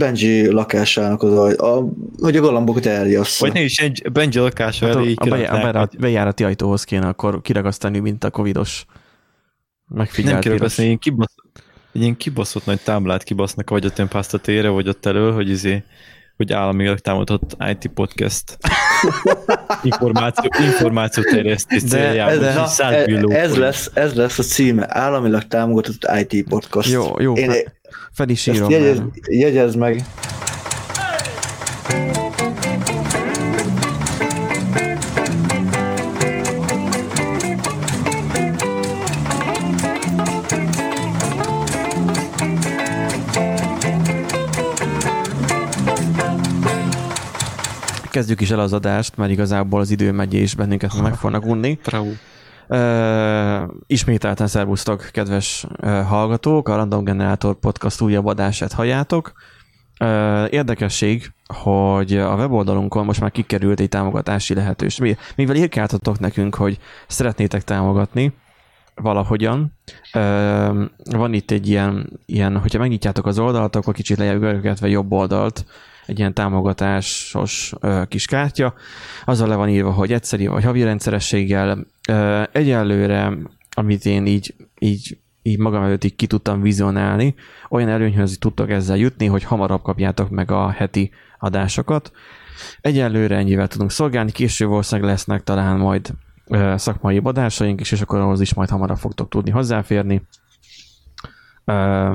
Benji lakásának az, a, hogy a galambokat eljassza. Vagy ne is egy Benji lakása hát elé a, a, bejá, a bejárati ajtóhoz kéne akkor kiragasztani, mint a covidos megfigyelt Nem kiragasztani, ilyen kibasz, egy ilyen kibaszott nagy táblát kibasznak, vagy ott ilyen pásztatére, vagy ott elől, hogy izé, hogy államilag támogatott IT podcast információ, információ terjesztés céljában. Ez, na, ez, lesz, ez lesz a címe, államilag támogatott IT podcast. Jó, jó, Én, fel is írom. Jegyez, jegyez meg. kezdjük is el az adást, mert igazából az idő megy és bennünket meg fognak unni. Uh, ismételten szervusztok, kedves hallgatók, a Random Generator Podcast újabb adását halljátok. Uh, érdekesség, hogy a weboldalunkon most már kikerült egy támogatási lehetőség. Mivel írkáltatok nekünk, hogy szeretnétek támogatni valahogyan, van itt egy ilyen, ilyen, hogyha megnyitjátok az oldalt, akkor kicsit lejjebb jobb oldalt, egy ilyen támogatásos kis kártya, azzal le van írva, hogy egyszerű vagy havi rendszerességgel. Egyelőre, amit én így, így így magam előtt így ki tudtam vizionálni, olyan előnyhöz tudtok ezzel jutni, hogy hamarabb kapjátok meg a heti adásokat. Egyelőre ennyivel tudunk szolgálni, később valószínűleg lesznek talán majd szakmai adásaink is, és akkor ahhoz is majd hamarabb fogtok tudni hozzáférni. Ö,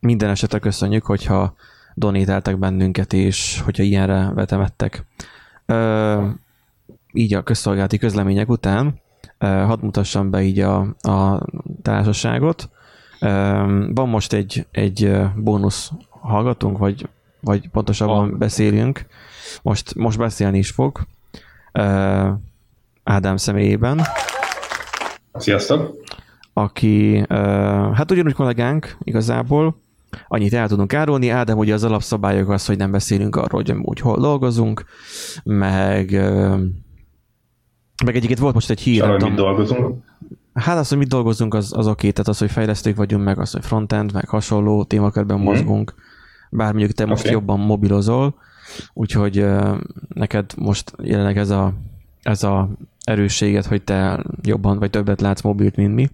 minden esetre köszönjük, hogyha donételtek bennünket, és hogyha ilyenre vetemettek. Ö, így a közszolgálati közlemények után ö, hadd mutassam be így a, a társaságot. Ö, van most egy, egy bónusz hallgatunk, vagy, vagy pontosabban beszélünk. Most, most beszélni is fog. Ö, Ádám személyében. Sziasztok! Aki, hát ugyanúgy kollégánk igazából, Annyit el tudunk árulni, Ádám ugye az alapszabályok az, hogy nem beszélünk arról, hogy úgy hol dolgozunk, meg meg egyébként volt most egy hír. Arra, mit dolgozunk? Hát az, hogy mit dolgozunk, az, az oké, tehát az, hogy fejlesztők vagyunk, meg az, hogy frontend, meg hasonló témakörben mm. mozgunk, bár mondjuk te okay. most jobban mobilozol, úgyhogy neked most jelenleg ez a, ez a erősséget, hogy te jobban vagy többet látsz mobilt, mint mi.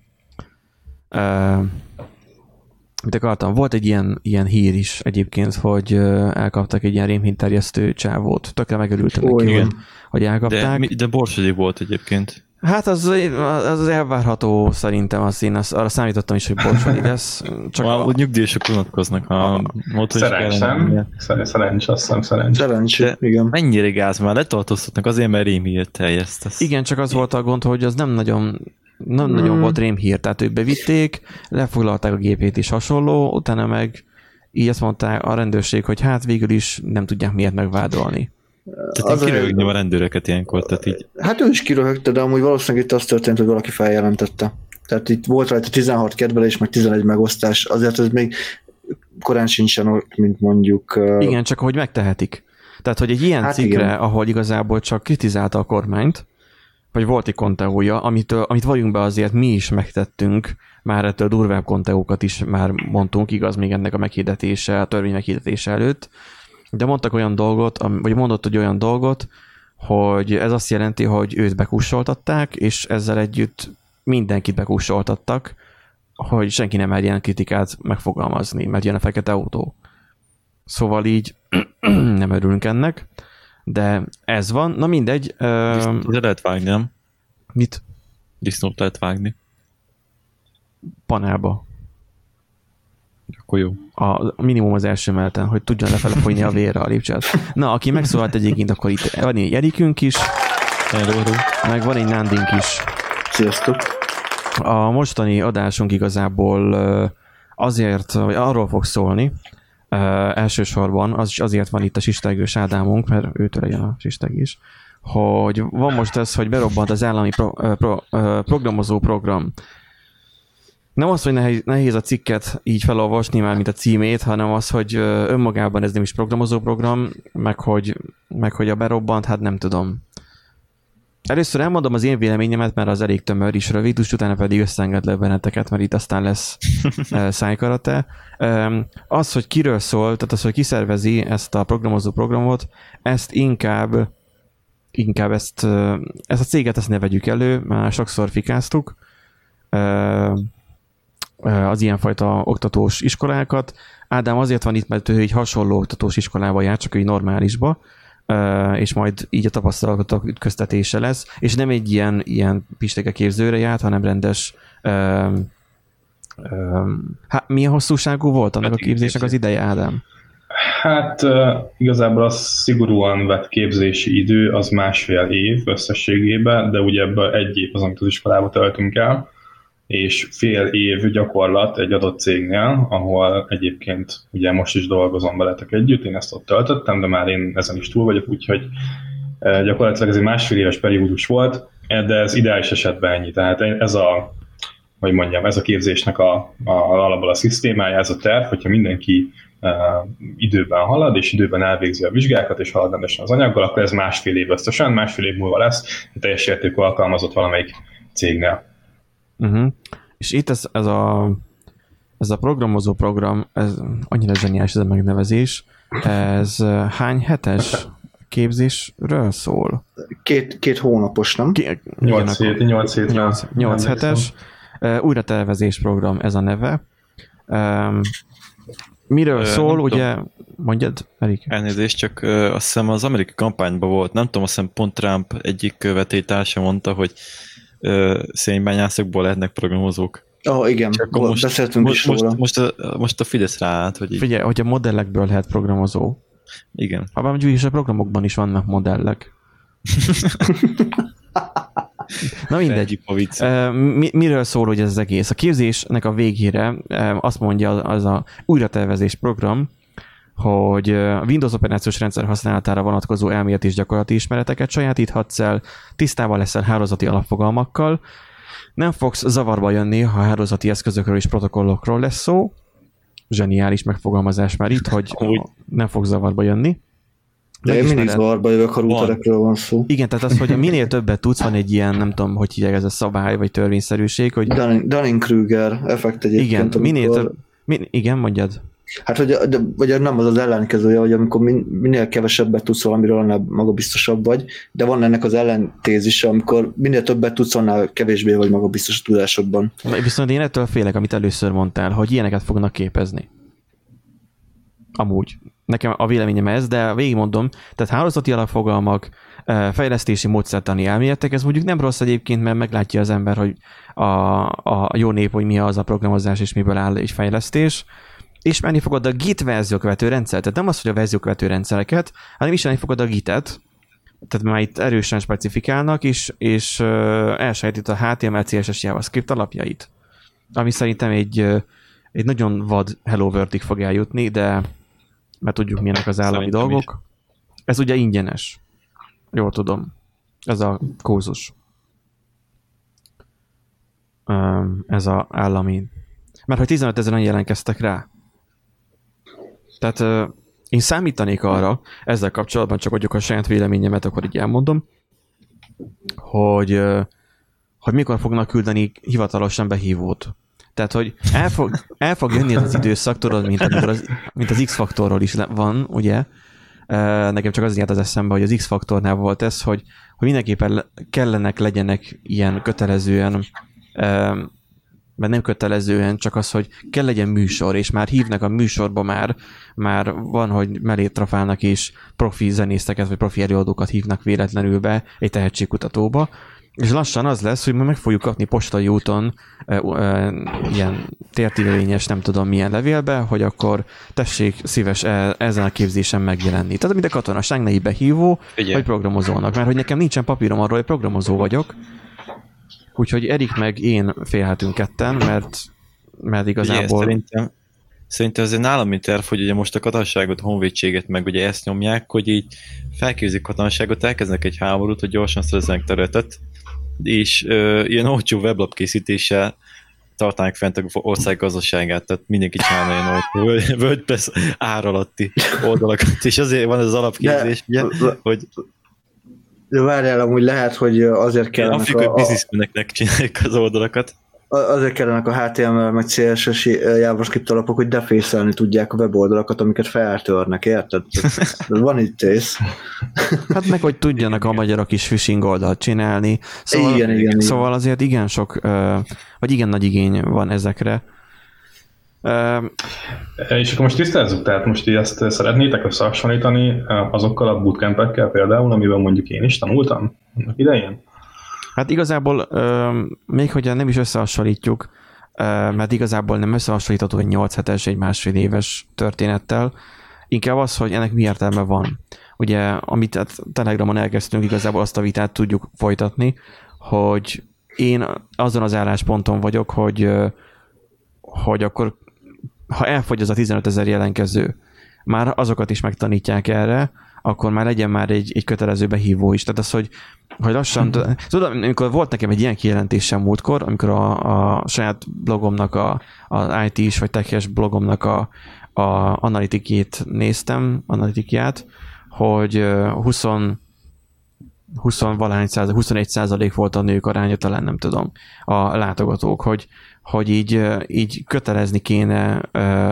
Mit akartam, volt egy ilyen, ilyen hír is egyébként, hogy elkaptak egy ilyen rémhinterjesztő csávót. Tökre megörültem neki, hogy, hogy elkapták. De, de borsodi volt egyébként. Hát az, az, az elvárható szerintem, az én az, arra számítottam is, hogy borsodi lesz. Csak a, a nyugdíjasok unatkoznak. A, a szerencs, nem? Szerencs, azt hiszem szerencs. Szerencs, igen. Mennyire gáz már letartóztatnak azért, mert rémhírt teljesztesz. Igen, csak az volt a gond, hogy az nem nagyon nem mm. nagyon volt rémhír, tehát ők bevitték, lefoglalták a gépét is hasonló, utána meg így azt mondták a rendőrség, hogy hát végül is nem tudják miért megvádolni. Tehát én kiröhögném a rendőröket ilyenkor, tehát így... Hát ő is kiröhögte, de amúgy valószínűleg itt az történt, hogy valaki feljelentette. Tehát itt volt rajta 16 kedvelés, meg 11 megosztás, azért ez még korán sincsen, mint mondjuk... Igen, csak hogy megtehetik. Tehát, hogy egy ilyen hát cikkre, igen. ahol igazából csak kritizálta a kormányt, vagy volt egy konteója, amit, amit vagyunk be azért mi is megtettünk, már ettől durvább konteókat is már mondtunk, igaz, még ennek a meghirdetése, a törvény meghirdetése előtt, de mondtak olyan dolgot, vagy mondott, hogy olyan dolgot, hogy ez azt jelenti, hogy őt bekussoltatták, és ezzel együtt mindenkit bekussoltattak, hogy senki nem mer ilyen kritikát megfogalmazni, mert jön a fekete autó. Szóval így nem örülünk ennek de ez van. Na mindegy. De lehet vágni, nem? Mit? Disznót lehet vágni. Panelba. Akkor jó. A minimum az első meleten, hogy tudjon lefele folyni a vérre a lépcsőt. Na, aki megszólalt egyébként, akkor itt van egy Erikünk is, Hello. meg van egy Nándink is. Sziasztok! A mostani adásunk igazából azért, hogy arról fog szólni, Uh, elsősorban az is azért van itt a sistegős Ádámunk, mert őtől jön a sistegés, hogy van most ez, hogy berobbant az állami pro, pro, programozó program. Nem az, hogy nehéz, nehéz a cikket így felolvasni már, mint a címét, hanem az, hogy önmagában ez nem is programozó program, meg hogy, meg hogy a berobbant, hát nem tudom. Először elmondom az én véleményemet, mert az elég tömör is rövid, és utána pedig összeengedlek benneteket, mert itt aztán lesz szájkarate. Az, hogy kiről szól, tehát az, hogy kiszervezi ezt a programozó programot, ezt inkább inkább ezt, ezt a céget ezt ne vegyük elő, már sokszor fikáztuk az ilyenfajta oktatós iskolákat. Ádám azért van itt, mert ő egy hasonló oktatós iskolába jár, csak egy normálisba, és majd így a tapasztalatok ütköztetése lesz, és nem egy ilyen, ilyen pisteke képzőre járt, hanem rendes hát milyen hosszúságú volt annak a képzésnek az ideje, Ádám? Hát igazából a szigorúan vett képzési idő az másfél év összességében, de ugye ebből egy év az, amit az iskolába töltünk el, és fél év gyakorlat egy adott cégnél, ahol egyébként ugye most is dolgozom veletek együtt, én ezt ott töltöttem, de már én ezen is túl vagyok, úgyhogy gyakorlatilag ez egy másfél éves periódus volt, de ez ideális esetben ennyi. Tehát ez a, hogy mondjam, ez a képzésnek a, a, alapból a szisztémája, ez a terv, hogyha mindenki időben halad, és időben elvégzi a vizsgákat, és halad rendesen az anyaggal, akkor ez másfél év összesen, másfél év múlva lesz, teljes értékű alkalmazott valamelyik cégnél. Uh-huh. És itt ez, ez, a, ez a programozó program, ez annyira zseniális ez a megnevezés, ez hány hetes képzésről szól? Két, két hónapos, nem? Ké, 8 hét, 8 hét. 8, 8 hetes. Újra tervezés program ez a neve. Um, Miről Ö, szól, ugye, tudom. mondjad, Erik? Elnézést, csak ö, azt hiszem az amerikai kampányban volt, nem tudom, azt hiszem pont Trump egyik követétársa mondta, hogy ö, szénybányászokból lehetnek programozók. Oh, igen, csak most, beszéltünk most, is róla. Most, most, a, most a Fidesz ráállt, hogy így. Figyelj, hogy a modellekből lehet programozó. Igen. Ha mondjuk is a programokban is vannak modellek. Na mindegy. Mi, miről szól hogy ez az egész? A képzésnek a végére azt mondja az a újratervezés program, hogy a Windows operációs rendszer használatára vonatkozó elméleti és gyakorlati ismereteket sajátíthatsz el, tisztában leszel hálózati alapfogalmakkal, nem fogsz zavarba jönni, ha hálózati eszközökről és protokollokról lesz szó, zseniális megfogalmazás már itt, hogy nem fog zavarba jönni. De én mindig zavarba jövök, ha routerekről van szó. Igen, tehát az, hogy minél többet tudsz, van egy ilyen, nem tudom, hogy hívják ez a szabály, vagy törvényszerűség, hogy... Dunning-Kruger effekt egyébként. Igen, amikor... minél több... Min... Igen, mondjad. Hát, hogy, de, vagy nem az az ellenkezője, hogy amikor min, minél kevesebbet tudsz valamiről, annál magabiztosabb vagy, de van ennek az ellentézise, amikor minél többet tudsz, annál kevésbé vagy magabiztos a tudásodban. Viszont én ettől félek, amit először mondtál, hogy ilyeneket fognak képezni. Amúgy. Nekem a véleményem ez, de végigmondom, tehát hálózati alapfogalmak, fejlesztési módszertani elméletek, ez mondjuk nem rossz egyébként, mert meglátja az ember, hogy a, a jó nép, hogy mi az a programozás és miből áll egy fejlesztés, ismerni fogod a Git verziókövető rendszert. Tehát nem az, hogy a verziókövető rendszereket, hanem ismerni fogod a Git-et, tehát már itt erősen specifikálnak, és, és uh, elsajátít a HTML, CSS, JavaScript alapjait. Ami szerintem egy, egy nagyon vad Hello World-ig fog eljutni, de mert tudjuk milyenek az állami Szerintem dolgok. Is. Ez ugye ingyenes. Jól tudom. Ez a kurzus. Ez a állami. Mert hogy 15 ezeren jelentkeztek rá. Tehát én számítanék arra, ezzel kapcsolatban csak vagyok a saját véleményemet, akkor így elmondom, hogy, hogy mikor fognak küldeni hivatalosan behívót. Tehát, hogy el fog, el fog jönni az időszak, tudod, mint, az, mint az X-faktorról is van, ugye? Nekem csak az járt az eszembe, hogy az X-faktornál volt ez, hogy, hogy mindenképpen kellenek, legyenek ilyen kötelezően mert nem kötelezően, csak az, hogy kell legyen műsor, és már hívnak a műsorba már, már van, hogy mellé trafálnak és profi zenészteket, vagy profi előadókat hívnak véletlenül be egy tehetségkutatóba, és lassan az lesz, hogy meg fogjuk kapni postai úton e, e, ilyen tértívényes, nem tudom milyen levélbe, hogy akkor tessék szíves e, ezen a képzésen megjelenni. Tehát mint a katonaság ne behívó, Ugye. vagy programozónak. Mert hogy nekem nincsen papírom arról, hogy programozó vagyok, úgyhogy Erik meg én félhetünk ketten, mert, mert igazából... Ugye, szerintem, szerintem egy állami terv, hogy ugye most a katonságot, a honvédséget, meg ugye ezt nyomják, hogy így felképzik katonságot, elkezdenek egy háborút, hogy gyorsan szerezzenek területet, és ö, ilyen olcsó weblap készítéssel tartanák fent a ország gazdaságát, tehát mindenki csinálna ilyen olcsó WordPress ár alatti oldalakat, és azért van ez az alapképzés, ugye, hogy De várjál, amúgy lehet, hogy azért kell. Afrikai bizniszmeneknek csinálják az oldalakat azért kellenek a HTML meg CSS JavaScript alapok, hogy defészelni tudják a weboldalakat, amiket feltörnek, érted? Van itt ész. Hát meg, hogy tudjanak a magyarok is phishing oldalt csinálni. Szóval, igen, igen, igen. Szóval azért igen sok, vagy igen nagy igény van ezekre. És akkor most tisztázzuk, tehát most ezt szeretnétek összehasonlítani azokkal a bootcampekkel például, amiben mondjuk én is tanultam annak idején? Hát igazából még hogyha nem is összehasonlítjuk, mert igazából nem összehasonlítható egy 8 hetes, egy másfél éves történettel, inkább az, hogy ennek mi értelme van. Ugye, amit a Telegramon elkezdtünk, igazából azt a vitát tudjuk folytatni, hogy én azon az állásponton vagyok, hogy, hogy akkor ha elfogy az a 15 ezer jelenkező, már azokat is megtanítják erre, akkor már legyen már egy, egy kötelező behívó is. Tehát az, hogy, hogy lassan, mm-hmm. tudod, amikor volt nekem egy ilyen kijelentésem múltkor, amikor a, a saját blogomnak, a, az IT is, vagy teches blogomnak a, a analitikét néztem, analitikját, hogy 20 20 valahány százalék, 21 százalék volt a nők aránya, talán nem tudom, a látogatók, hogy, hogy így, így kötelezni kéne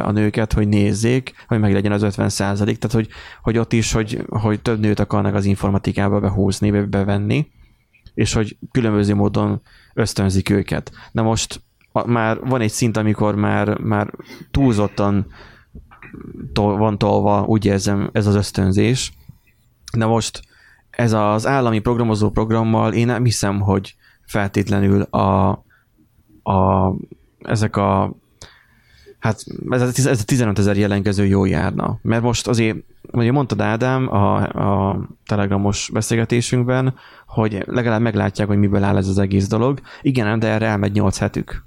a nőket, hogy nézzék, hogy meg legyen az 50 százalék, tehát hogy, hogy ott is, hogy, hogy több nőt akarnak az informatikába behúzni, bevenni, és hogy különböző módon ösztönzik őket. Na most már van egy szint, amikor már, már túlzottan tol, van tolva, úgy érzem, ez az ösztönzés. Na most ez az állami programozó programmal én nem hiszem, hogy feltétlenül a, a, ezek a hát ez a, ez a 15 ezer jelentkező jó járna. Mert most azért, ugye mondtad Ádám a, a telegramos beszélgetésünkben, hogy legalább meglátják, hogy miből áll ez az egész dolog. Igen, de erre elmegy 8 hetük.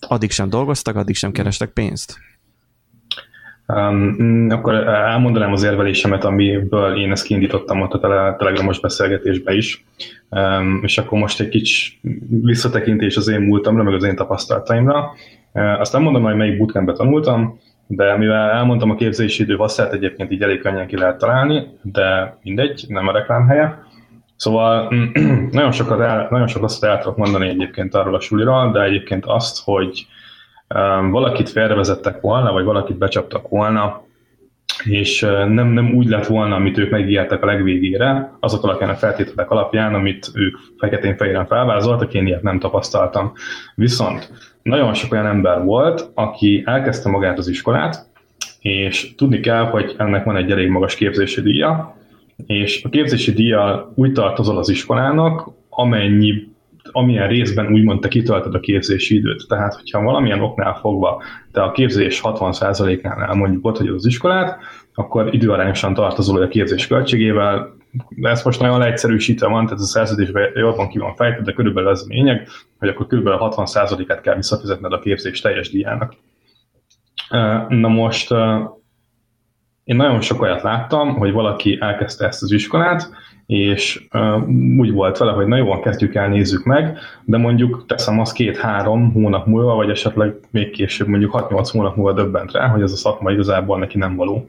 Addig sem dolgoztak, addig sem kerestek pénzt. Um, akkor elmondanám az érvelésemet, amiből én ezt kiindítottam ott a tele, telegramos beszélgetésbe is, um, és akkor most egy kicsi visszatekintés az én múltamra, meg az én tapasztalataimra. Uh, azt nem mondom, hogy melyik bootcampbe tanultam, de mivel elmondtam a képzési idő hosszát, egyébként így elég könnyen ki lehet találni, de mindegy, nem a reklám helye. Szóval nagyon sokat el, nagyon sok azt el tudok mondani egyébként arról a suliról, de egyébként azt, hogy valakit félrevezettek volna, vagy valakit becsaptak volna, és nem, nem úgy lett volna, amit ők megígértek a legvégére, azok alapján a feltételek alapján, amit ők feketén-fehéren felvázoltak, én ilyet nem tapasztaltam. Viszont nagyon sok olyan ember volt, aki elkezdte magát az iskolát, és tudni kell, hogy ennek van egy elég magas képzési díja, és a képzési díjjal úgy tartozol az iskolának, amennyi amilyen részben úgymond te kitöltöd a képzési időt. Tehát, hogyha valamilyen oknál fogva te a képzés 60%-nál mondjuk ott hogy az iskolát, akkor időarányosan tartozol a képzés költségével. Ez most nagyon leegyszerűsítve van, tehát a szerződésben jobban ki van fejtve, de körülbelül az a lényeg, hogy akkor körülbelül 60%-át kell visszafizetned a képzés teljes díjának. Na most én nagyon sok olyat láttam, hogy valaki elkezdte ezt az iskolát, és uh, úgy volt vele, hogy na jó, kezdjük el, nézzük meg, de mondjuk teszem azt két-három hónap múlva, vagy esetleg még később, mondjuk 6-8 hónap múlva döbbent rá, hogy ez a szakma igazából neki nem való.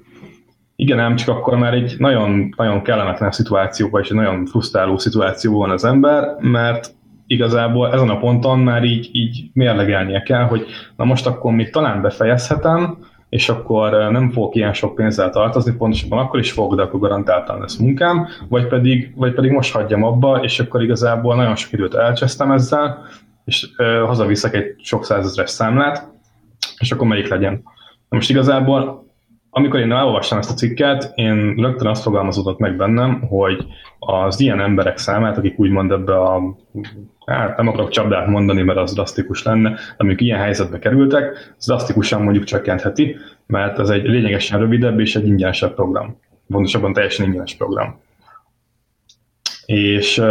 Igen, ám csak akkor már egy nagyon, nagyon kellemetlen szituációban és egy nagyon frusztráló szituációban van az ember, mert igazából ezen a ponton már így, így mérlegelnie kell, hogy na most akkor még talán befejezhetem, és akkor nem fogok ilyen sok pénzzel tartozni, pontosabban akkor is fogok, de akkor garantáltan lesz munkám, vagy pedig, vagy pedig most hagyjam abba, és akkor igazából nagyon sok időt elcsesztem ezzel, és ö, hazaviszek egy sok százezres számlát, és akkor melyik legyen. Na most igazából amikor én elolvastam ezt a cikket, én rögtön azt fogalmazódott meg bennem, hogy az ilyen emberek számát, akik úgymond ebbe a, hát nem akarok csapdát mondani, mert az drasztikus lenne, amik ilyen helyzetbe kerültek, az drasztikusan mondjuk csökkentheti, mert ez egy lényegesen rövidebb és egy ingyenesebb program. Pontosabban teljesen ingyenes program. És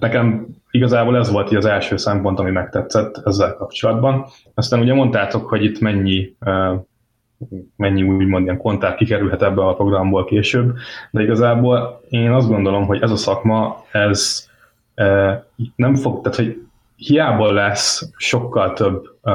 nekem igazából ez volt az első szempont, ami megtetszett ezzel kapcsolatban. Aztán ugye mondtátok, hogy itt mennyi mennyi úgymond ilyen kontár kikerülhet ebbe a programból később, de igazából én azt gondolom, hogy ez a szakma, ez e, nem fog, tehát hogy hiába lesz sokkal több e,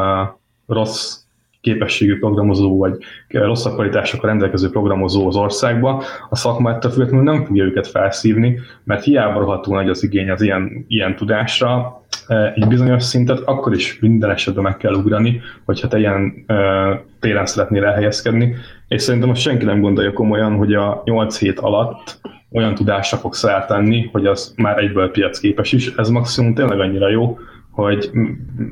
rossz képességű programozó, vagy rosszabb kvalitásokkal rendelkező programozó az országba, a szakma ettől függetlenül nem fogja őket felszívni, mert hiába rohadtul nagy az igény az ilyen, ilyen tudásra, egy bizonyos szintet akkor is minden esetben meg kell ugrani, hogyha te ilyen téren szeretnél elhelyezkedni, és szerintem most senki nem gondolja komolyan, hogy a 8 hét alatt olyan tudásra fogsz eltenni, hogy az már egyből piacképes is. Ez maximum tényleg annyira jó, hogy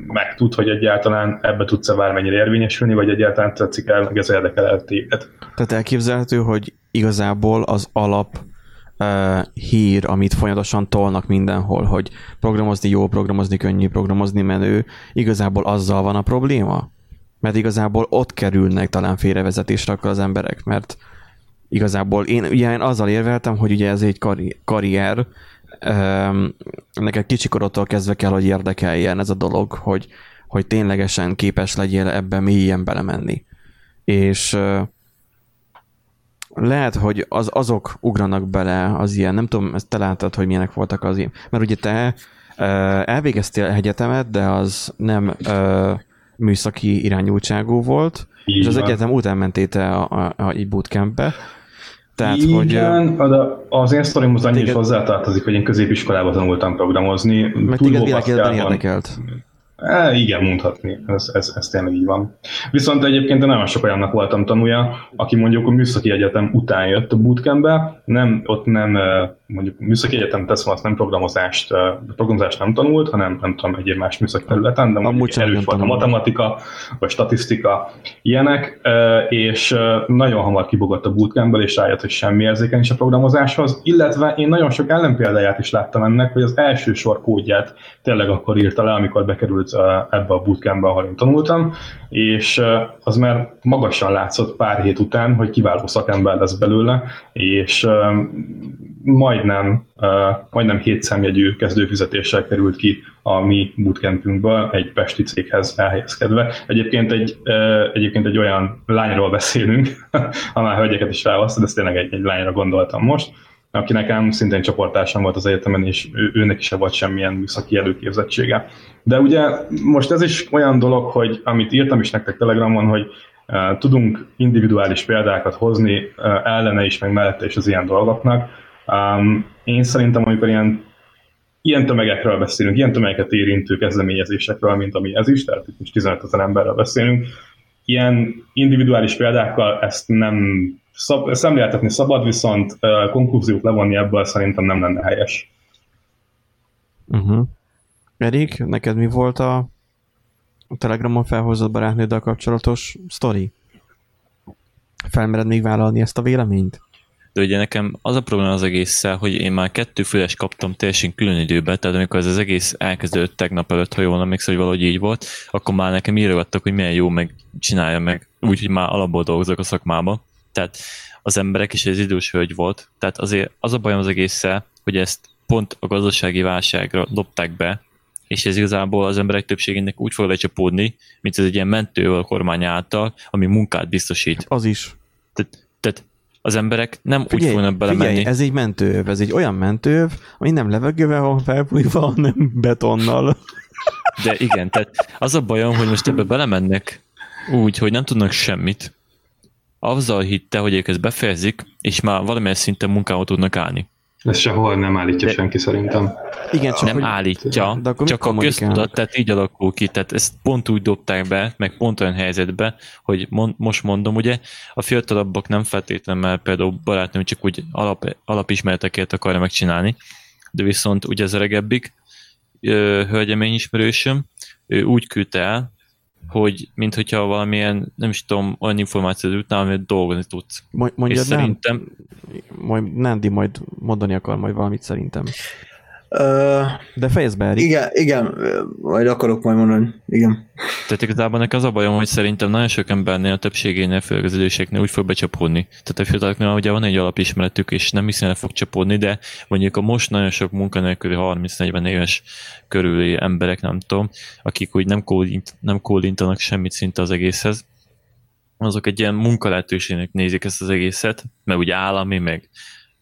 megtud, hogy egyáltalán ebbe tudsz-e bármennyire érvényesülni, vagy egyáltalán tetszik el, meg ez érdekel el téged. Tehát elképzelhető, hogy igazából az alap uh, hír, amit folyamatosan tolnak mindenhol, hogy programozni jó, programozni könnyű, programozni menő, igazából azzal van a probléma? Mert igazából ott kerülnek talán félrevezetésre akkor az emberek, mert igazából én, ugye én azzal érveltem, hogy ugye ez egy karri- karrier, neked kicsikorodtól kezdve kell, hogy érdekeljen ez a dolog, hogy, hogy ténylegesen képes legyél ebben mélyen belemenni. És lehet, hogy az, azok ugranak bele az ilyen, nem tudom, ezt te láttad, hogy milyenek voltak az ilyen. Mert ugye te elvégeztél egyetemet, de az nem műszaki irányultságú volt, Így és az egyetem után mentél te a, a, a, egy bootcampbe. Tehát, Igen, hogy, de az én annyi téged... is hozzátartozik, hogy én középiskolában tanultam programozni. Meg téged világéletben érdekelt. E, igen, mondhatni, ez, ez, ez tényleg így van. Viszont egyébként nagyon sok olyannak voltam tanulja, aki mondjuk a műszaki egyetem után jött a bootcampbe, nem, ott nem mondjuk műszaki egyetem teszem, azt nem programozást, programozást nem tanult, hanem nem tudom, egyéb más műszaki területen, de mondjuk erős volt a matematika, vagy statisztika, ilyenek, és nagyon hamar kibogott a bootcampből, és rájött, hogy semmi érzékeny is a programozáshoz, illetve én nagyon sok ellenpéldáját is láttam ennek, hogy az első sor kódját tényleg akkor írta le, amikor bekerült ebbe a bootcampbe, ahol én tanultam, és az már magasan látszott pár hét után, hogy kiváló szakember lesz belőle, és majdnem, majdnem 7 szemjegyű kezdőfizetéssel került ki a mi bootcampünkből egy pesti céghez elhelyezkedve. Egyébként egy, egyébként egy olyan lányról beszélünk, ha már hölgyeket is felhoztad, ez tényleg egy, egy lányra gondoltam most, aki nekem szintén csoportásom volt az egyetemen, és ő, őnek is volt semmilyen műszaki előképzettsége. De ugye most ez is olyan dolog, hogy amit írtam is nektek Telegramon, hogy uh, tudunk individuális példákat hozni uh, ellene is, meg mellette is az ilyen dolgoknak. Um, én szerintem, amikor ilyen ilyen tömegekről beszélünk, ilyen tömegeket érintő kezdeményezésekről, mint ami ez is, tehát itt most 15 ezer emberről beszélünk, ilyen individuális példákkal ezt nem szab, szemléltetni szabad, viszont konklúziót levonni ebből szerintem nem lenne helyes. Uh-huh. Erik, neked mi volt a, a Telegramon felhozott barátnőddel kapcsolatos sztori? Felmered még vállalni ezt a véleményt? De ugye nekem az a probléma az egésszel, hogy én már kettő füles kaptam teljesen külön időben, tehát amikor ez az egész elkezdődött tegnap előtt, ha jól emlékszem, hogy valahogy így volt, akkor már nekem írogattak, hogy milyen jó meg csinálja meg, úgyhogy már alapból dolgozok a szakmába. Tehát az emberek is ez idős hölgy volt, tehát azért az a bajom az egésszel, hogy ezt pont a gazdasági válságra dobták be, és ez igazából az emberek többségének úgy fog lecsapódni, mint ez egy ilyen mentő a kormány által, ami munkát biztosít. Az is. Tehát, tehát az emberek nem figyelj, úgy fognak belemenni. Figyelj, ez egy mentőv, ez egy olyan mentőv, ami nem levegővel van felfújva, hanem betonnal. De igen, tehát az a bajom, hogy most ebbe belemennek úgy, hogy nem tudnak semmit, azzal hitte, hogy ők ezt befejezik, és már valamilyen szinten munkához tudnak állni. Ez sehol nem állítja de, senki szerintem. Igen, csak nem hogy, állítja, de akkor csak a köztudat, tehát így alakul ki, tehát ezt pont úgy dobták be, meg pont olyan helyzetbe, hogy mond, most mondom, ugye, a fiatalabbak nem feltétlenül, mert például barátnőm csak úgy alap, alapismereteket akarja megcsinálni, de viszont ugye az öregebbik hölgyemény ismerősöm, ő úgy küldte el, hogy mint hogyha valamilyen, nem is tudom, olyan információt jutnál, amit dolgozni tudsz. Mondjad És nem, szerintem... Majd Nandi majd mondani akar majd valamit szerintem. Uh, De fejezd be, Erik. Igen, igen, majd akarok majd mondani, igen. Tehát igazából nekem az a bajom, hogy szerintem nagyon sok embernél, a többségénél, főleg az időseknél úgy fog becsapódni. Tehát a fiataloknál ugye van egy alapismeretük, és nem hiszem, hogy fog csapódni, de mondjuk a most nagyon sok munkanélküli 30-40 éves körüli emberek, nem tudom, akik úgy nem, kólint, nem kólintanak semmit szinte az egészhez, azok egy ilyen munkalehetőségnek nézik ezt az egészet, mert ugye állami, meg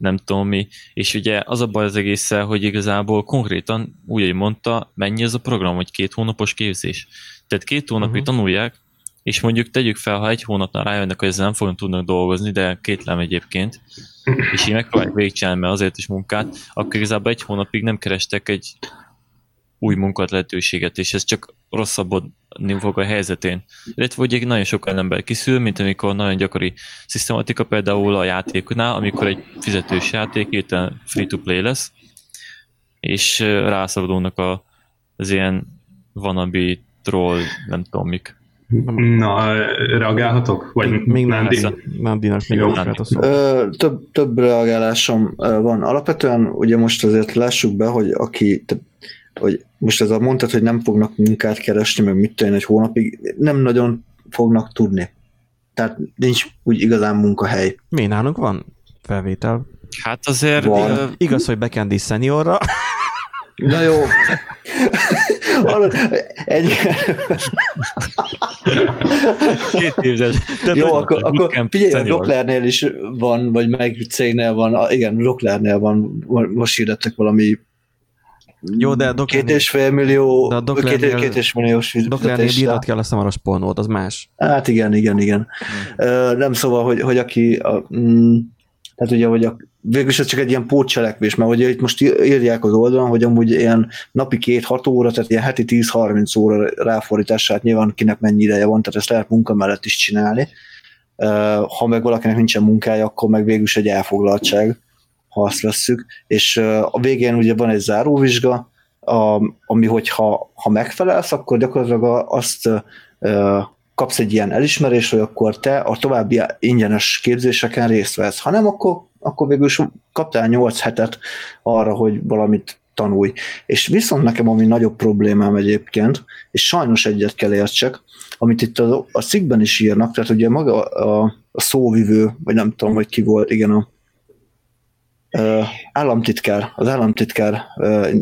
nem tudom mi, és ugye az a baj az egésszel, hogy igazából konkrétan, úgy, hogy mondta, mennyi ez a program, hogy két hónapos képzés. Tehát két hónapig uh-huh. tanulják, és mondjuk tegyük fel, ha egy hónapnál rájönnek, hogy ezzel nem fognak tudnak dolgozni, de kétlem egyébként, és így megpróbálják végigcsinálni, mert azért is munkát, akkor igazából egy hónapig nem kerestek egy új munkat lehetőséget, és ez csak rosszabbodni fog a helyzetén. Illetve hogy nagyon sok ember kiszül, mint amikor nagyon gyakori szisztematika például a játéknál, amikor egy fizetős játék érten free-to-play lesz, és rászabadulnak a, az ilyen wannabe troll, nem tudom mik. Na, reagálhatok? Vagy még nem, Nandi? nem Dinak még Jó. a szó. Ö, több, több reagálásom van. Alapvetően ugye most azért lássuk be, hogy aki, hogy most ez a mondat, hogy nem fognak munkát keresni, meg mit tenni egy hónapig, nem nagyon fognak tudni. Tehát nincs úgy igazán munkahely. Mi nálunk van felvétel? Hát azért Van. ö, Igaz, hogy Bekendi szeniorra. Na jó. Egy, két évzes. Jó, hogy akkor, mondtad, akkor figyelj, a. Rocklernél is van, vagy meg cégnél van, igen, Rocklernél van, most hirdettek valami Jó, de a két Doklernél, és fél millió, De a két, Doklernél- két és milliós fizetésre. kell a szamaros pornót, az más. Hát igen, igen, igen. Ö, nem szóval, hogy, hogy aki, a, mm, tehát ugye, hogy a, végülis ez csak egy ilyen pótcselekvés, mert ugye itt most írják az oldalon, hogy amúgy ilyen napi két-hat óra, tehát ilyen heti 10-30 óra ráfordítását nyilván kinek mennyi ideje van, tehát ezt lehet munka mellett is csinálni. Ö, Ha meg valakinek nincsen munkája, akkor meg végülis egy elfoglaltság, ha azt vesszük. És a végén ugye van egy záróvizsga, ami hogyha ha megfelelsz, akkor gyakorlatilag azt kapsz egy ilyen elismerést, hogy akkor te a további ingyenes képzéseken részt vesz. Ha nem, akkor, akkor végül is kaptál 8 hetet arra, hogy valamit tanulj. És viszont nekem ami nagyobb problémám egyébként, és sajnos egyet kell értsek, amit itt a, a cikkben is írnak, tehát ugye maga a, a szóvivő, vagy nem tudom, hogy ki volt, igen, a államtitkár, az államtitkár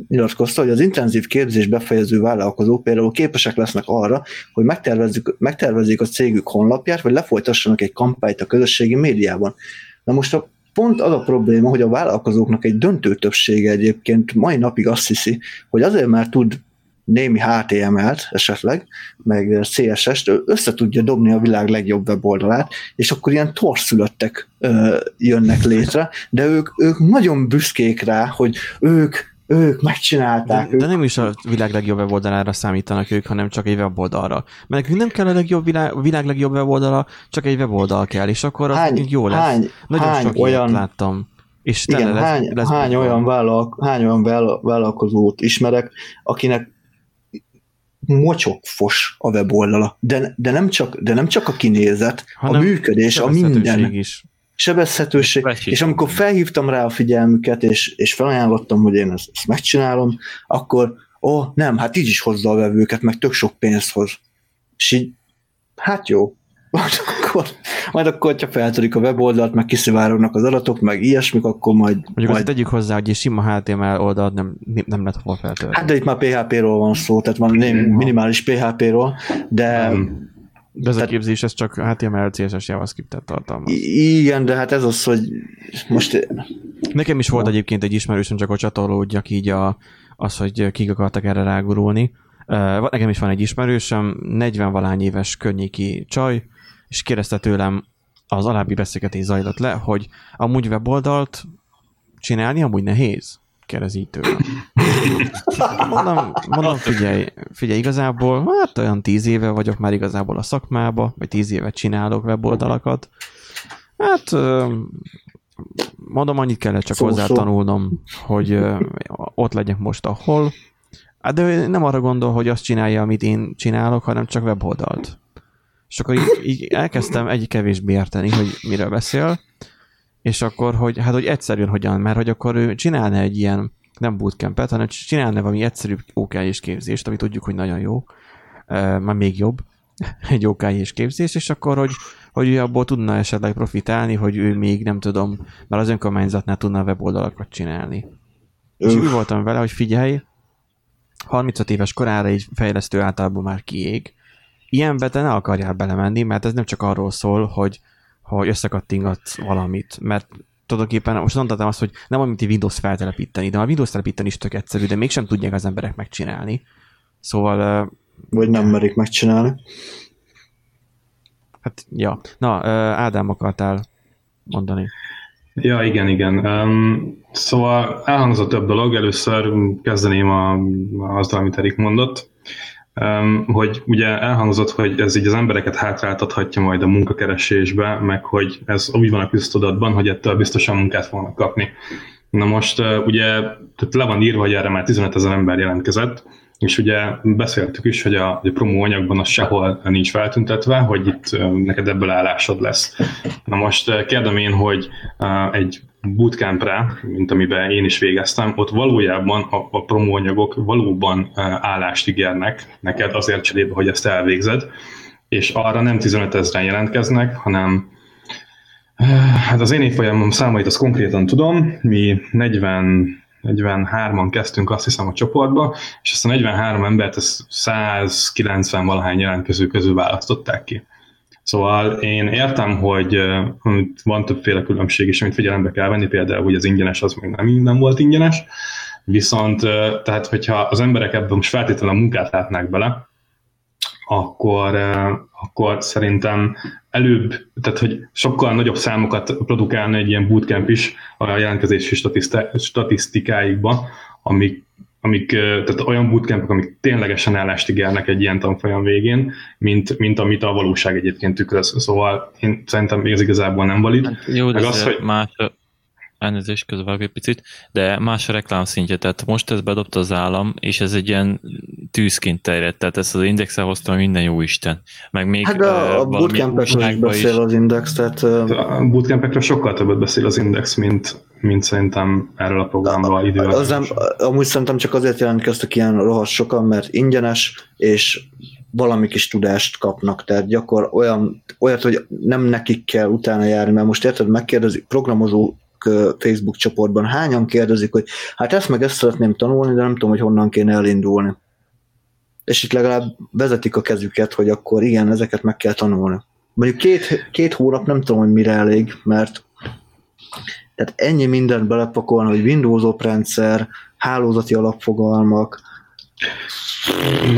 nyilatkozta, hogy az intenzív képzés befejező vállalkozók például képesek lesznek arra, hogy megtervezzük, megtervezzék a cégük honlapját, vagy lefolytassanak egy kampányt a közösségi médiában. Na most a, pont az a probléma, hogy a vállalkozóknak egy döntő többsége egyébként mai napig azt hiszi, hogy azért már tud némi HTML-t esetleg, meg CSS-t, össze tudja dobni a világ legjobb weboldalát, és akkor ilyen torszülöttek jönnek létre, de ők, ők nagyon büszkék rá, hogy ők, ők megcsinálták. De, ők de nem is a világ legjobb weboldalára számítanak ők, hanem csak egy weboldalra. Mert nekünk nem kell a legjobb világ, világ legjobb weboldala, csak egy weboldal kell, és akkor az hány, jó lesz. hány, Nagyon hány sok olyan, láttam. És igen, lesz, hány, lesz hány, olyan vállal, hány olyan vállal- vállalkozót ismerek, akinek mocsokfos a weboldala, de, de, nem csak, de nem csak a kinézet, Hanem a működés, a minden. is. sebezhetőség, Vessék. és amikor felhívtam rá a figyelmüket, és, és felajánlottam, hogy én ezt, ezt megcsinálom, akkor ó, nem, hát így is hozza a vevőket, meg tök sok pénzt hoz. És így, hát jó, majd akkor, majd akkor, hogyha feltörik a weboldalt, meg kiszivárognak az adatok, meg ilyesmik, akkor majd, Mondjuk majd tegyük hozzá, hogy egy sima HTML oldalt nem, nem lehet hova feltölteni. Hát de itt már PHP-ról van szó, tehát van némi, minimális PHP-ról, de Nem. De ez a tehát- képzés, ez csak HTML, CSS, JavaScript-et tartalmaz. i- igen, de hát ez az, hogy most Nekem is volt egyébként egy ismerősöm, csak hogy csatolódjak így a, az, hogy kik akartak erre rágurulni. Uh, nekem is van egy ismerősöm, 40 valány éves környéki csaj, és kérdezte tőlem, az alábbi beszélgetés zajlott le, hogy amúgy weboldalt csinálni amúgy nehéz? Kérdez így tőlem. Mondom, mondom figyelj, figyelj, igazából, hát olyan tíz éve vagyok már igazából a szakmába, vagy tíz éve csinálok weboldalakat. Hát mondom, annyit kellett csak Szó, hozzá szó. tanulnom, hogy ott legyek most ahol. Hát de nem arra gondol, hogy azt csinálja, amit én csinálok, hanem csak weboldalt. És akkor így, így elkezdtem egy kevésbé érteni, hogy miről beszél, és akkor, hogy hát, hogy egyszerűen hogyan, mert hogy akkor ő csinálna egy ilyen, nem bootcampet, hanem csinálna valami egyszerűbb OK és képzést, ami tudjuk, hogy nagyon jó, már még jobb, egy OK és képzés, és akkor, hogy, hogy ő abból tudna esetleg profitálni, hogy ő még nem tudom, mert az önkormányzatnál tudna weboldalakat csinálni. És úgy voltam vele, hogy figyelj, 35 éves korára egy fejlesztő általában már kiég. Ilyenbe te ne akarjál belemenni, mert ez nem csak arról szól, hogy, hogy összekattingatsz valamit, mert tulajdonképpen most mondhatom azt, hogy nem amit Windows feltelepíteni, de a Windows telepíteni is tök egyszerű, de mégsem tudják az emberek megcsinálni. Szóval vagy nem merik megcsinálni. Hát, ja. Na, Ádám akartál mondani. Ja, igen, igen. Um, szóval elhangzott több dolog. Először kezdeném a, azzal, amit Erik mondott, hogy ugye elhangzott, hogy ez így az embereket hátráltathatja majd a munkakeresésbe, meg hogy ez úgy van a köztudatban, hogy ettől biztosan munkát fognak kapni. Na most ugye tehát le van írva, hogy erre már 15 ezer ember jelentkezett, és ugye beszéltük is, hogy a, a promó anyagban az sehol nincs feltüntetve, hogy itt neked ebből állásod lesz. Na most kérdem én, hogy egy bootcampre, mint amiben én is végeztem, ott valójában a, a promóanyagok valóban állást ígérnek neked azért cserébe, hogy ezt elvégzed, és arra nem 15 ezeren jelentkeznek, hanem hát az én évfolyamom számait azt konkrétan tudom, mi 40 43-an kezdtünk azt hiszem a csoportba, és ezt a 43 embert ezt 190 valahány jelentkező közül választották ki. Szóval én értem, hogy van többféle különbség is, amit figyelembe kell venni, például, hogy az ingyenes az még nem, nem volt ingyenes, viszont tehát, hogyha az emberek ebben most feltétlenül a munkát látnák bele, akkor, akkor szerintem előbb, tehát hogy sokkal nagyobb számokat produkálna egy ilyen bootcamp is a jelentkezési statisztikáikba, amik, amik, tehát olyan bootcampok, amik ténylegesen állást ígérnek egy ilyen tanfolyam végén, mint, mint amit a valóság egyébként tükröz. Szóval én szerintem ez igazából nem valid. Hát jó, de az, hogy más, elnézést közvág egy picit, de más a reklám szintje, tehát most ez bedobta az állam, és ez egy ilyen tűzként terjedt, tehát ezt az indexel hoztam minden jó Isten. Meg még hát a, a bootcampekről is beszél is. az index, tehát... A bootcampekről sokkal többet beszél az index, mint, mint szerintem erről a programról idővel. Az nem, amúgy szerintem csak azért jelentkeztek ilyen rohadt sokan, mert ingyenes, és valami kis tudást kapnak, tehát gyakor olyan, olyat, hogy nem nekik kell utána járni, mert most érted, megkérdezik, programozó Facebook csoportban hányan kérdezik, hogy hát ezt meg ezt szeretném tanulni, de nem tudom, hogy honnan kéne elindulni. És itt legalább vezetik a kezüket, hogy akkor igen, ezeket meg kell tanulni. Mondjuk két, két hónap nem tudom, hogy mire elég, mert tehát ennyi mindent belepakolni, hogy Windows oprendszer, hálózati alapfogalmak,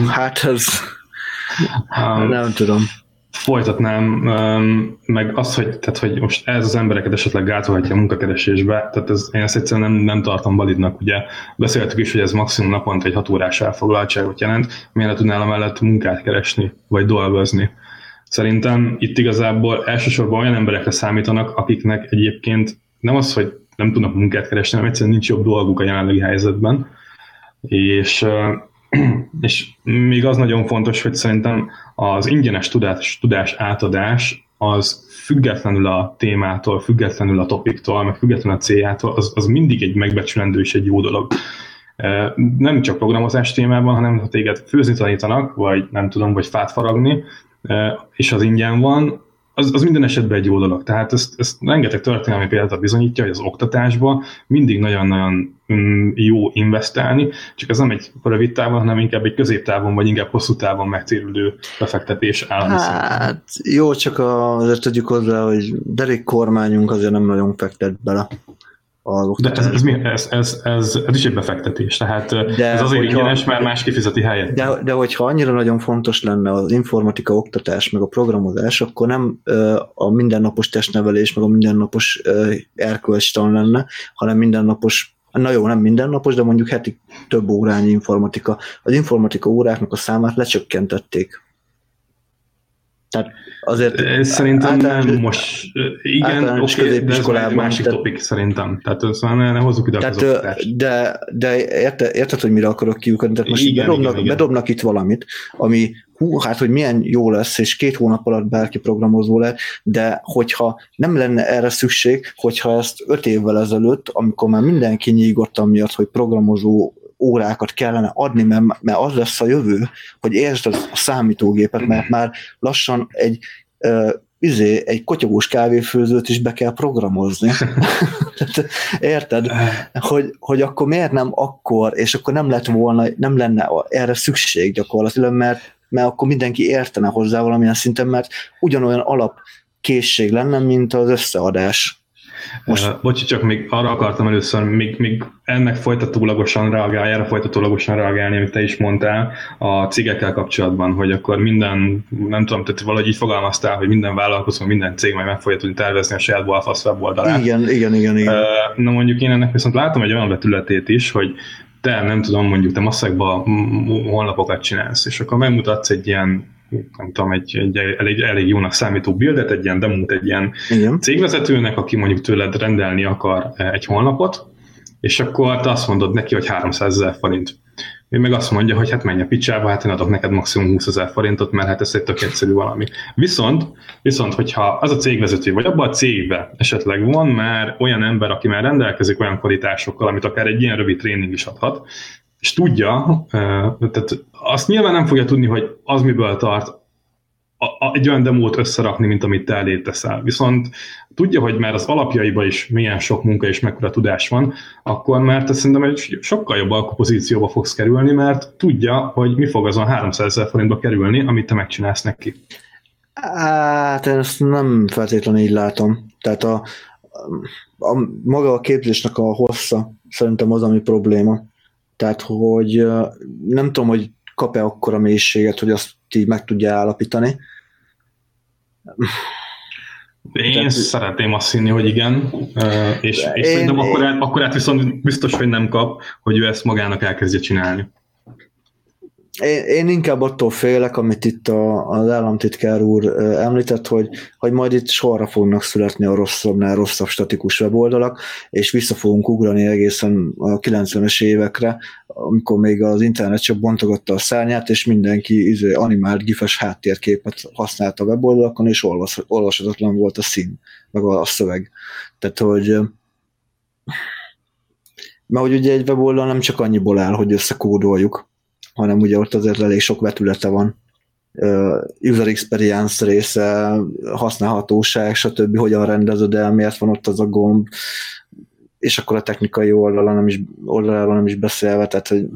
hát ez um, nem tudom folytatnám, meg az, hogy, tehát, hogy most ez az embereket esetleg gátolhatja a munkakeresésbe, tehát ez, én ezt egyszerűen nem, nem tartom validnak, ugye beszéltük is, hogy ez maximum naponta egy hat órás elfoglaltságot jelent, miért tudnál mellett munkát keresni, vagy dolgozni. Szerintem itt igazából elsősorban olyan emberekre számítanak, akiknek egyébként nem az, hogy nem tudnak munkát keresni, hanem egyszerűen nincs jobb dolguk a jelenlegi helyzetben, és és még az nagyon fontos, hogy szerintem az ingyenes tudás, tudás átadás az függetlenül a témától, függetlenül a topiktól, meg függetlenül a céljától, az, az mindig egy megbecsülendő és egy jó dolog. Nem csak programozás témában, hanem ha téged főzni tanítanak, vagy nem tudom, vagy fát faragni, és az ingyen van, az, az minden esetben egy jó dolog. Tehát ezt, ezt rengeteg történelmi példát bizonyítja, hogy az oktatásba mindig nagyon-nagyon mm, jó investálni, csak ez nem egy rövid távon, hanem inkább egy középtávon, vagy inkább hosszú távon megtérülő befektetés állami Hát jó, csak azért tudjuk hozzá, hogy derék kormányunk azért nem nagyon fektet bele de ez, ez, ez, ez, ez, ez is egy befektetés, tehát de ez azért hogyha, ingyenes, mert más kifizeti helyet. De, de hogyha annyira nagyon fontos lenne az informatika oktatás, meg a programozás, akkor nem a mindennapos testnevelés, meg a mindennapos erkölcstan lenne, hanem mindennapos na jó, nem mindennapos, de mondjuk heti több órányi informatika. Az informatika óráknak a számát lecsökkentették. Tehát azért szerintem nem most, igen, oké, de ez egy másik tehát, topik szerintem. Tehát szóval ne, ne hozzuk ide tehát, a de, de érte, érted, hogy mire akarok kiukadni? Tehát most igen, bedobnak, igen, igen. bedobnak itt valamit, ami hú, hát hogy milyen jó lesz, és két hónap alatt bárki programozó le, de hogyha nem lenne erre szükség, hogyha ezt öt évvel ezelőtt, amikor már mindenki nyígott miatt, hogy programozó órákat kellene adni, mert, mert az lesz a jövő, hogy értsd a számítógépet, mert már lassan egy uh, izé, egy kotyogós kávéfőzőt is be kell programozni. Érted? Hogy, hogy akkor miért nem akkor, és akkor nem lett volna, nem lenne erre szükség gyakorlatilag, mert, mert akkor mindenki értene hozzá valamilyen szinten, mert ugyanolyan alap készség lenne, mint az összeadás. Most... Uh, bocsi, csak még arra akartam először, még, még ennek folytatólagosan reagálni, erre folytatólagosan reagálni, amit te is mondtál a cégekkel kapcsolatban, hogy akkor minden, nem tudom, tehát valahogy így fogalmaztál, hogy minden vállalkozó, minden cég majd meg fogja tudni tervezni a saját Balfasz weboldalát. Igen, igen, igen, igen. Uh, na mondjuk én ennek viszont látom egy olyan vetületét is, hogy te nem tudom, mondjuk te masszakban honlapokat csinálsz, és akkor megmutatsz egy ilyen nem tudom, egy, egy elég, elég jónak számító bildet, egy ilyen demót egy ilyen Igen. cégvezetőnek, aki mondjuk tőled rendelni akar egy honlapot, és akkor te azt mondod neki, hogy 300 ezer forint. Ő meg azt mondja, hogy hát menj a picsába, hát én adok neked maximum 20 ezer forintot, mert hát ez egy tök egyszerű valami. Viszont, viszont, hogyha az a cégvezető, vagy abban a cégben esetleg van már olyan ember, aki már rendelkezik olyan kvalitásokkal, amit akár egy ilyen rövid tréning is adhat, és tudja, tehát azt nyilván nem fogja tudni, hogy az miből tart a, a, egy olyan demót összerakni, mint amit te elé teszel. Viszont tudja, hogy már az alapjaiba is milyen sok munka és mekkora tudás van, akkor már te szerintem egy sokkal jobb alkupozícióba fogsz kerülni, mert tudja, hogy mi fog azon 300 ezer forintba kerülni, amit te megcsinálsz neki. Hát én ezt nem feltétlenül így látom. Tehát a, a, maga a képzésnek a hossza szerintem az, ami probléma. Tehát, hogy nem tudom, hogy kap-e akkora mélységet, hogy azt így meg tudja állapítani. Én Tehát, szeretném azt hinni, hogy igen, és, és én, szerintem akkor át, akkor át viszont biztos, hogy nem kap, hogy ő ezt magának elkezdje csinálni. Én, én inkább attól félek, amit itt a, az államtitkár úr említett, hogy, hogy majd itt sorra fognak születni a rosszabbnál rosszabb statikus weboldalak, és vissza fogunk ugrani egészen a 90-es évekre, amikor még az internet csak bontogatta a szárnyát, és mindenki izé, animált gifes háttérképet használt a weboldalakon, és olvas, olvashatatlan volt a szín, meg a, a szöveg. Tehát, hogy mert hogy ugye egy weboldal nem csak annyiból áll, hogy összekódoljuk, hanem ugye ott azért elég sok vetülete van. User experience része, használhatóság, stb. hogyan rendezed el, miért van ott az a gomb, és akkor a technikai oldalon nem is, oldaláról nem is beszélve, tehát hogy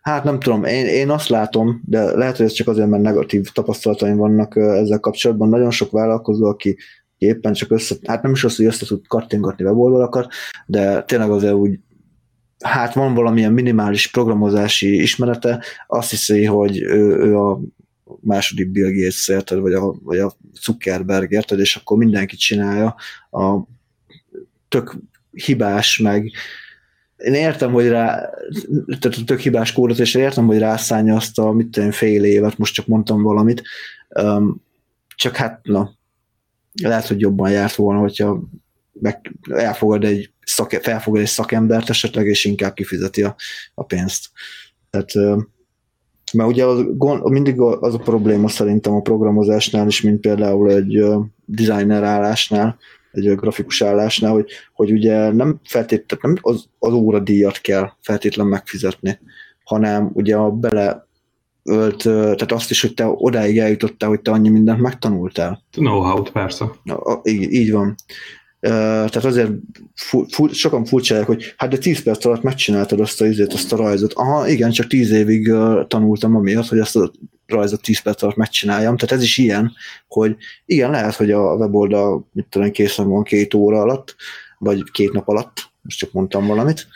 Hát nem tudom, én, én azt látom, de lehet, hogy ez csak azért, mert negatív tapasztalataim vannak ezzel kapcsolatban. Nagyon sok vállalkozó, aki éppen csak össze, hát nem is az, hogy össze tud kattingatni weboldalakat, de tényleg azért úgy hát van valamilyen minimális programozási ismerete, azt hiszi, hogy ő, ő a második Bill Gates, érted, vagy a, vagy a Zuckerberg, érted, és akkor mindenki csinálja a tök hibás, meg én értem, hogy rá, tehát a tök hibás kódot, és értem, hogy rászánja azt a, mit tudom, fél évet, most csak mondtam valamit, um, csak hát, na, lehet, hogy jobban járt volna, hogyha meg elfogad egy, szak, felfogad egy szakembert esetleg, és inkább kifizeti a, a pénzt. Tehát, mert ugye az, mindig az a probléma szerintem a programozásnál is, mint például egy designer állásnál, egy grafikus állásnál, hogy, hogy ugye nem feltétlenül nem az, az óradíjat kell feltétlenül megfizetni, hanem ugye a bele ölt, tehát azt is, hogy te odáig eljutottál, hogy te annyi mindent megtanultál. Know-how-t, persze. Így, így van tehát azért fu, fu, sokan furcsálják, hogy hát de 10 perc alatt megcsináltad azt a izét, azt a rajzot. Aha, igen, csak 10 évig tanultam amiatt, hogy ezt a rajzot 10 perc alatt megcsináljam. Tehát ez is ilyen, hogy igen, lehet, hogy a weboldal, mit tudom, készen van két óra alatt, vagy két nap alatt, most csak mondtam valamit,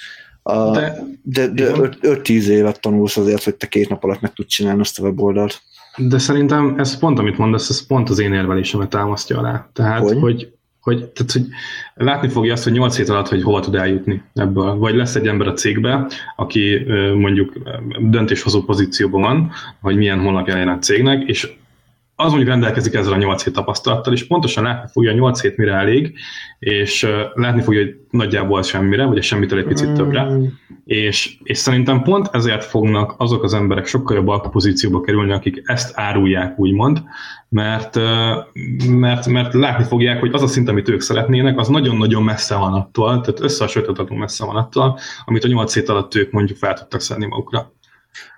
de, de, de 5-10 évet tanulsz azért, hogy te két nap alatt meg tudsz csinálni azt a weboldalt. De szerintem ez pont, amit mondasz, ez pont az én érvelésemet támasztja alá. Tehát, hogy, hogy hogy, tehát, hogy látni fogja azt, hogy 8 hét alatt, hogy hova tud eljutni ebből. Vagy lesz egy ember a cégbe, aki mondjuk döntéshozó pozícióban van, hogy milyen honlapja legyen a cégnek, és az mondjuk rendelkezik ezzel a 8 hét tapasztalattal, és pontosan látni fogja, hogy 8 hét mire elég, és látni fogja, hogy nagyjából semmire, vagy a semmitől egy picit többre, mm. és, és szerintem pont ezért fognak azok az emberek sokkal jobb alkupozícióba kerülni, akik ezt árulják, úgymond, mert, mert, mert látni fogják, hogy az a szint, amit ők szeretnének, az nagyon-nagyon messze van attól, tehát összehasonlítható messze van attól, amit a 8 hét alatt ők mondjuk fel tudtak szedni magukra.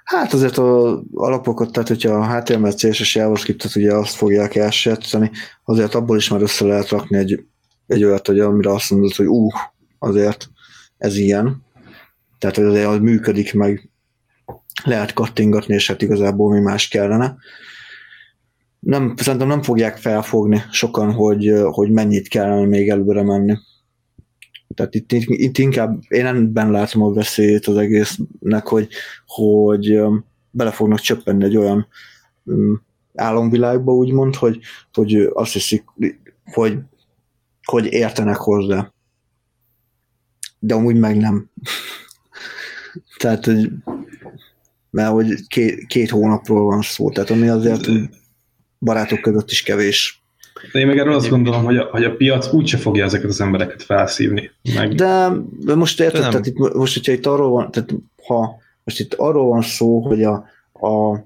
Hát azért a alapokat, tehát hogyha a HTML, CSS, JavaScript-et ugye azt fogják elsajátítani, azért abból is már össze lehet rakni egy, egy olyat, hogy amire azt mondod, hogy uh, azért ez ilyen. Tehát, hogy azért az működik, meg lehet kattingatni, és hát igazából mi más kellene. nem, szerintem nem fogják felfogni sokan, hogy, hogy mennyit kellene még előre menni. Tehát itt, itt inkább én ebben látom a veszélyét az egésznek, hogy, hogy bele fognak csöppenni egy olyan álomvilágba, úgymond, hogy, hogy azt hiszik, hogy, hogy értenek hozzá. De amúgy meg nem. Tehát, hogy mert hogy két, két hónapról van szó, tehát ami azért barátok között is kevés. De én meg erről azt gondolom, hogy a, hogy a piac úgyse fogja ezeket az embereket felszívni. Meg... De, de most érted, tehát itt, most, hogyha itt arról van, tehát ha most itt arról van szó, hogy a, a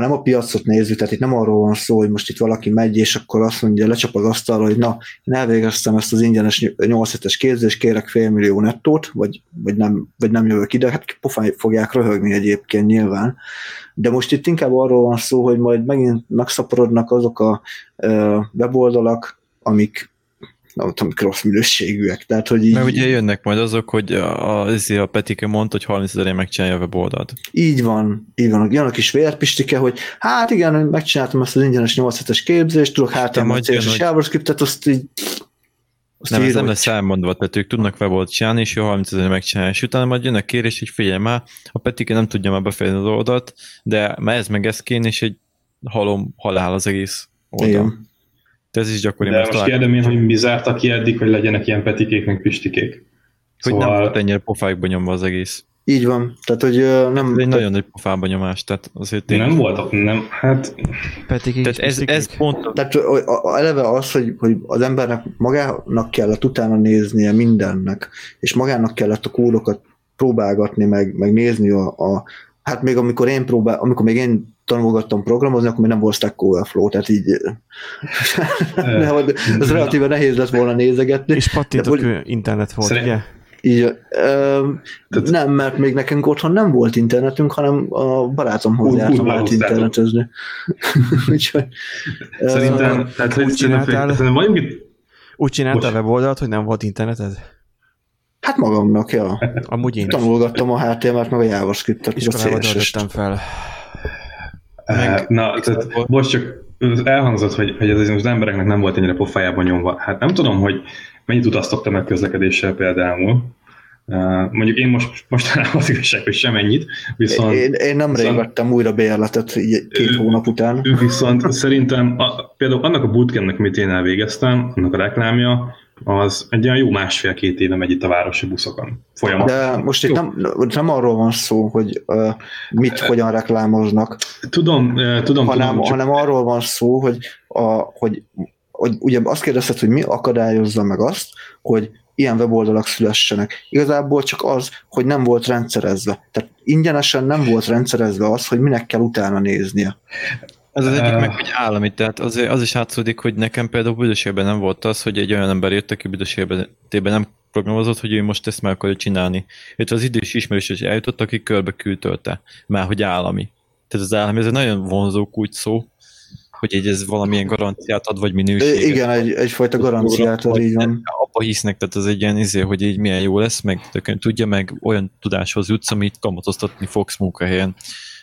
ha nem a piacot nézzük, tehát itt nem arról van szó, hogy most itt valaki megy, és akkor azt mondja, lecsap az asztalra, hogy na, én elvégeztem ezt az ingyenes 8 es képzést, kérek félmillió nettót, vagy, vagy, nem, vagy nem jövök ide, hát pofán fogják röhögni egyébként nyilván. De most itt inkább arról van szó, hogy majd megint megszaporodnak azok a uh, weboldalak, amik amik rossz minőségűek. Tehát, hogy így... Mert ugye jönnek majd azok, hogy a, a, a Petike mondta, hogy 30 ezerén megcsinálja a weboldalt. Így van, így van. Jön a kis vérpistike, hogy hát igen, megcsináltam ezt az ingyenes 8 es képzést, tudok hátam a CSS JavaScript-et, azt így azt nem, ez nem lesz elmondva, tehát ők tudnak weboldalt csinálni, és jó 30 ezer megcsinálni, és utána majd jönnek kérés, hogy figyelj már, a Petike nem tudja már befejezni az oldalt, de már ez meg ez kéne, és egy halom halál az egész oldal. Igen. De ez is gyakori. De most talán... kérdem én, hogy mi zárta ki eddig, hogy legyenek ilyen petikék, meg pistikék. Hogy szóval... nem volt ennyire pofákba nyomva az egész. Így van, tehát hogy uh, nem... Ez egy nagyon nagy pofába nyomás, tehát azért tényleg... Nem voltak, nem, hát... Petikék tehát ez, ez pont... Tehát eleve az, hogy, hogy az embernek magának kellett utána néznie mindennek, és magának kellett a kódokat próbálgatni, meg, meg nézni a, a hát még amikor én próbál, amikor még én tanulgattam programozni, akkor még nem volt Stack Overflow, tehát így ez relatíve nehéz lett volna nézegetni. És pattintok internet volt, Szerint... ugye? Így, ö, nem, mert még nekünk otthon nem volt internetünk, hanem a barátomhoz jártam át internetezni. Úgyhogy, szerintem, tehát, úgy csináltál, szerintem itt... Úgy csináltál a weboldalt, hogy nem volt interneted? Hát magamnak, ja. Amúgy én Tanulgattam a HTML-t, meg a JavaScript-et, css fel. Meg, Na, tehát most csak elhangzott, hogy, hogy ez az embereknek nem volt ennyire pofájában nyomva. Hát nem tudom, hogy mennyit utaztok te meg közlekedéssel például. Uh, mondjuk én most mostanában az igazság, hogy sem ennyit, viszont... Én, én nem viszont, vettem újra bérletet két hónap után. Viszont szerintem a, például annak a bootcampnek, amit én elvégeztem, annak a reklámja, az egy olyan jó másfél-két éve megy itt a városi buszokon. Folyamatosan. De most itt nem, nem arról van szó, hogy uh, mit, hogyan reklámoznak. Tudom, uh, tudom. Hanem, tudom csak... hanem arról van szó, hogy, a, hogy, hogy ugye azt kérdezted, hogy mi akadályozza meg azt, hogy ilyen weboldalak szülessenek. Igazából csak az, hogy nem volt rendszerezve. Tehát ingyenesen nem volt rendszerezve az, hogy minek kell utána néznie. Ez az egyik meg, hogy állami, tehát az, az is átszódik, hogy nekem például büdösében nem volt az, hogy egy olyan ember jött, aki büdösében nem programozott, hogy ő most ezt meg akarja csinálni. Itt az idős ismerős is eljutott, aki körbe küldtölte, már hogy állami. Tehát az állami, ez egy nagyon vonzó úgy szó, hogy egy ez valamilyen garanciát ad, vagy minőséget. Igen, egy, egyfajta garanciát ad, így van. Abba hisznek, tehát az egy ilyen izé, hogy így milyen jó lesz, meg tudja, meg olyan tudáshoz jutsz, amit kamatoztatni fogsz munkahelyen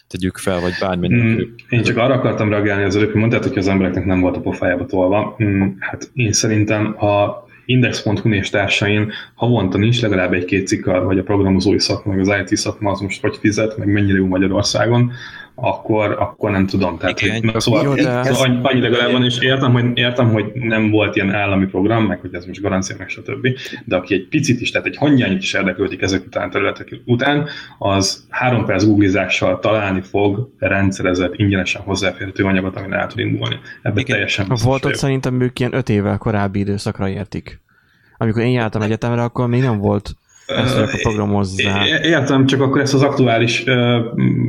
tegyük fel, vagy bármi. Mm, én csak arra akartam reagálni az előbb, hogy mondtátok, hogy az embereknek nem volt a pofájába tolva. Mm, hát én szerintem a Index.hu és társain havonta nincs legalább egy-két cikk, hogy a programozói szakma, meg az IT szakma az most hogy fizet, meg mennyire jó Magyarországon, akkor, akkor nem tudom. Tehát, Igen, hogy, szóval jó, de... ez, annyi legalább van, és értem hogy, értem, hogy nem volt ilyen állami program, meg hogy ez most garancia, meg stb. De aki egy picit is, tehát egy hangyányit is érdeklődik ezek után területek után, az három perc googlizással találni fog rendszerezett, ingyenesen hozzáférhető anyagot, amin el tud indulni. Ebben teljesen Volt ott szerintem ők ilyen öt évvel korábbi időszakra értik. Amikor én jártam egyetemre, akkor még nem volt ezt a programozzá. Értem, csak akkor ezt az aktuális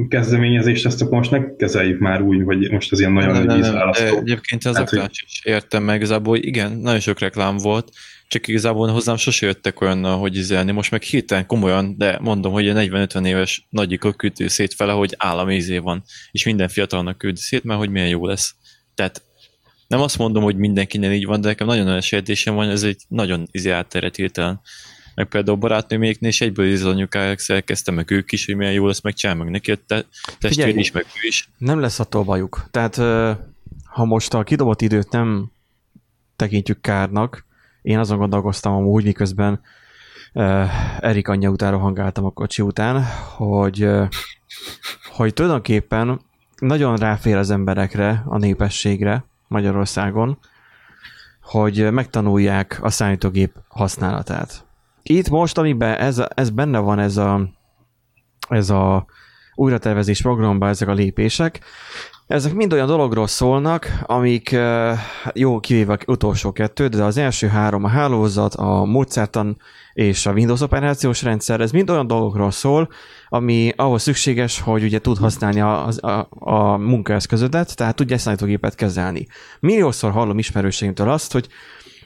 kezdeményezést, ezt akkor most ne kezeljük már úgy, hogy most ez ilyen nagyon nagy vízválasztó. Egyébként az hát, aktuális hogy... is értem meg, igazából igen, nagyon sok reklám volt, csak igazából hozzám sose jöttek olyan, hogy izelni. Most meg hirtelen komolyan, de mondom, hogy a 40-50 éves nagyikok küldő szét fele, hogy állami izé van, és minden fiatalnak küldi szét, mert hogy milyen jó lesz. Tehát nem azt mondom, hogy mindenkinek így van, de nekem nagyon olyan sejtésem van, ez egy nagyon izé átterett hirtelen meg például a barátnőméknél is egyből az anyukáják elkezdte, meg ők is, hogy milyen jó lesz, meg csinál meg neki a te, testvér is, meg ő is. Nem lesz attól bajuk. Tehát ha most a kidobott időt nem tekintjük kárnak, én azon gondolkoztam amúgy, miközben uh, Erik anyja után rohangáltam a kocsi után, hogy, uh, hogy tulajdonképpen nagyon ráfér az emberekre, a népességre Magyarországon, hogy megtanulják a számítógép használatát. Itt most, amiben ez, ez benne van, ez a, ez a újratervezés programban ezek a lépések, ezek mind olyan dologról szólnak, amik jó kivéve utolsó kettő, de az első három, a hálózat, a módszertan és a Windows operációs rendszer, ez mind olyan dolgokról szól, ami ahhoz szükséges, hogy ugye tud használni a, a, a munkaeszközödet, tehát tudja számítógépet kezelni. Milliószor hallom ismerőségimtől azt, hogy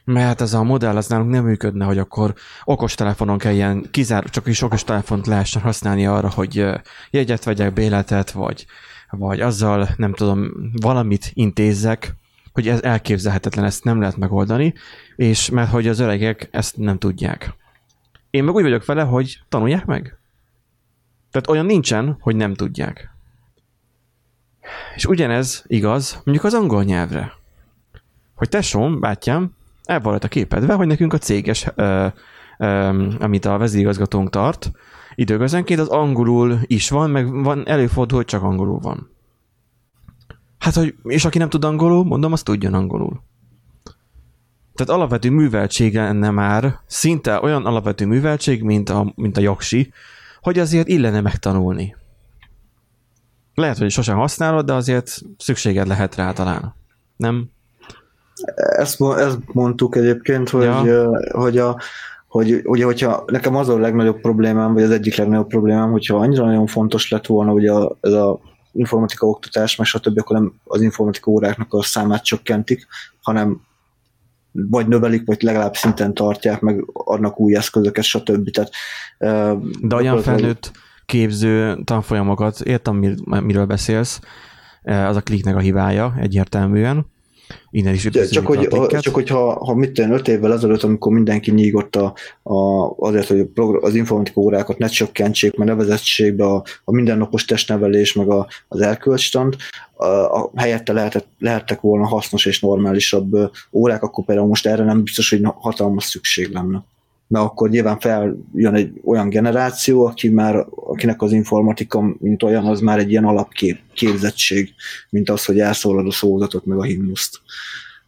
mert ez a modell az nálunk nem működne, hogy akkor okostelefonon kelljen, kizár, csak is okostelefont lehessen használni arra, hogy jegyet vegyek, béletet, vagy, vagy azzal, nem tudom, valamit intézzek, hogy ez elképzelhetetlen, ezt nem lehet megoldani, és mert hogy az öregek ezt nem tudják. Én meg úgy vagyok vele, hogy tanulják meg. Tehát olyan nincsen, hogy nem tudják. És ugyanez igaz mondjuk az angol nyelvre. Hogy tesóm, bátyám, el volt a képedve, hogy nekünk a céges, ö, ö, amit a vezérigazgatónk tart, időközönként az angolul is van, meg van, előfordul, hogy csak angolul van. Hát, hogy, és aki nem tud angolul, mondom, azt tudjon angolul. Tehát alapvető műveltség lenne már, szinte olyan alapvető műveltség, mint a, mint a jogsi, hogy azért illene megtanulni. Lehet, hogy sosem használod, de azért szükséged lehet rá talán. Nem? Ezt, ezt mondtuk egyébként, hogy, ja. hogy a, hogy ugye, hogyha nekem az a legnagyobb problémám, vagy az egyik legnagyobb problémám, hogyha annyira nagyon fontos lett volna ugye a, ez a informatika oktatás, meg stb., akkor nem az informatika óráknak a számát csökkentik, hanem vagy növelik, vagy legalább szinten tartják, meg adnak új eszközöket, stb. Tehát, De olyan felnőtt képző tanfolyamokat, értem, miről beszélsz, az a kliknek a hibája egyértelműen, Innen is csak, hogy, csak hogyha ha mit tenni, öt évvel ezelőtt, amikor mindenki nyígott a, a, azért, hogy az informatika órákat ne csökkentsék, mert ne vezessék be a, a mindennapos testnevelés, meg a, az elkölcstant, a, a helyette lehetett, lehettek volna hasznos és normálisabb órák, akkor például most erre nem biztos, hogy hatalmas szükség lenne mert akkor nyilván feljön egy olyan generáció, aki már, akinek az informatika, mint olyan, az már egy ilyen alapképzettség, mint az, hogy elszólod a szózatot, meg a himnuszt.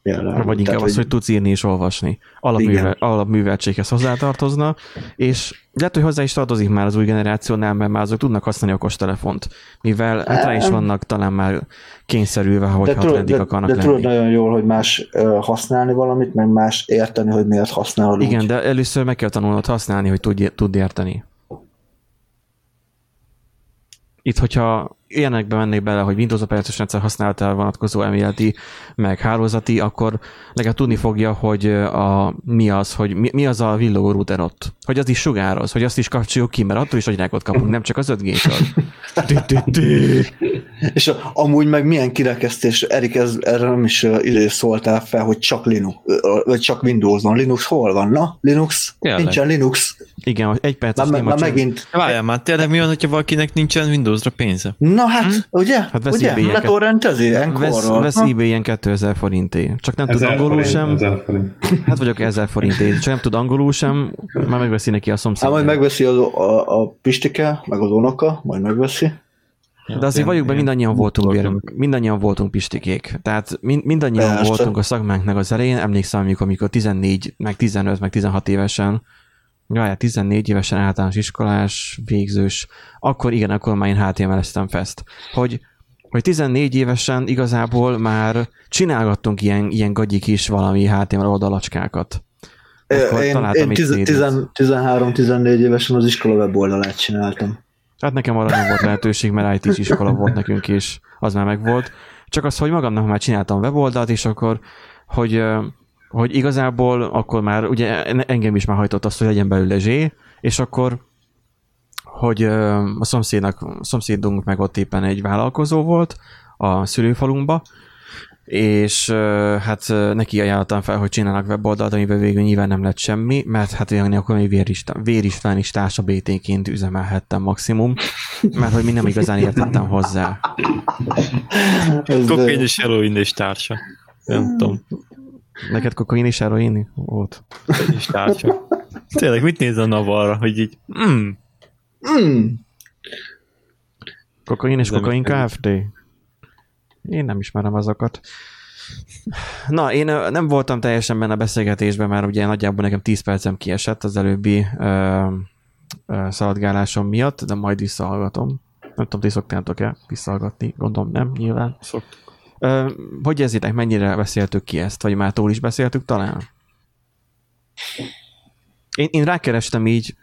Jelenleg. Vagy inkább Tehát, az, hogy... hogy tudsz írni és olvasni. Alapművel, alapműveltséghez hozzátartozna, és lehet, hogy hozzá is tartozik már az új generációnál, mert már azok tudnak használni okostelefont, mivel hát rá is vannak talán már kényszerülve, hogy ha trendik akarnak de, de lenni. tudod nagyon jól, hogy más használni valamit, meg más érteni, hogy miért használod. Igen, úgy. de először meg kell tanulnod használni, hogy tudj, tud érteni. Itt, hogyha ilyenekbe mennék bele, hogy Windows operációs rendszer használatára vonatkozó elméleti, meg hálózati, akkor legalább tudni fogja, hogy a, mi az, hogy mi, mi az a villogó router ott. Hogy az is sugároz, hogy azt is kapcsoljuk ki, mert attól is hogy rákot kapunk, nem csak az 5 g És amúgy meg milyen kirekesztés, Erik, ez, erre nem is szóltál fel, hogy csak Linux, vagy csak Windows van. Linux hol van? Na, Linux? Jelen. Nincsen Linux. Igen, egy perc. Na, már megint. Várjál már, tényleg mi van, hogyha valakinek nincsen Windowsra pénze? Na hát, hm? ugye? Hát vesz ugye? ebay Letorrentezi Vesz, vesz ebay ilyen 2000 forinté. Csak nem tud angolul sem. Hát vagyok 1000 forinté. Csak nem tud angolul sem, már megveszi neki a szomszéd. Hát majd megveszi az, a, a Pistike, meg az unoka, majd megveszi. De azért vagyunk be, mindannyian voltunk, bérünk, mindannyian voltunk pistikék. Tehát mind, mindannyian Persze. voltunk a szakmánknak az elején. Emlékszem, amikor, amikor 14, meg 15, meg 16 évesen Jaj, 14 évesen általános iskolás, végzős, akkor igen, akkor már én HTML-eztem fest. Hogy, hogy 14 évesen igazából már csinálgattunk ilyen, ilyen gagyik is valami HTML oldalacskákat. Akkor én, én 13-14 évesen az iskola weboldalát csináltam. Hát nekem arra nem volt lehetőség, mert IT iskola volt nekünk, és az már megvolt. Csak az, hogy magamnak már csináltam weboldalt, és akkor, hogy hogy igazából akkor már, ugye engem is már hajtott azt, hogy legyen belőle zsé, és akkor hogy a szomszédnak, a szomszédunk meg ott éppen egy vállalkozó volt a szülőfalunkba, és hát neki ajánlottam fel, hogy csinálnak weboldalt, amiben végül nyilván nem lett semmi, mert hát olyan akkor még Vér István is társa BT-ként üzemelhettem maximum, mert hogy mi nem igazán értettem hozzá. Kokain és heroin és társa. Nem tudom. Neked kokain és heroin volt? És társa. Tényleg, mit néz a navarra, hogy így mm. Mm. Kokain és kokain Kft. Én nem ismerem azokat. Na, én nem voltam teljesen benne a beszélgetésben, mert ugye nagyjából nekem 10 percem kiesett az előbbi ö, ö, szaladgálásom miatt, de majd visszahallgatom. Nem tudom, ti szoktátok-e visszahallgatni? Gondolom nem, nyilván. Szoktuk. Ö, hogy érzitek, mennyire beszéltük ki ezt? Vagy már túl is beszéltük talán? Én, én rákerestem így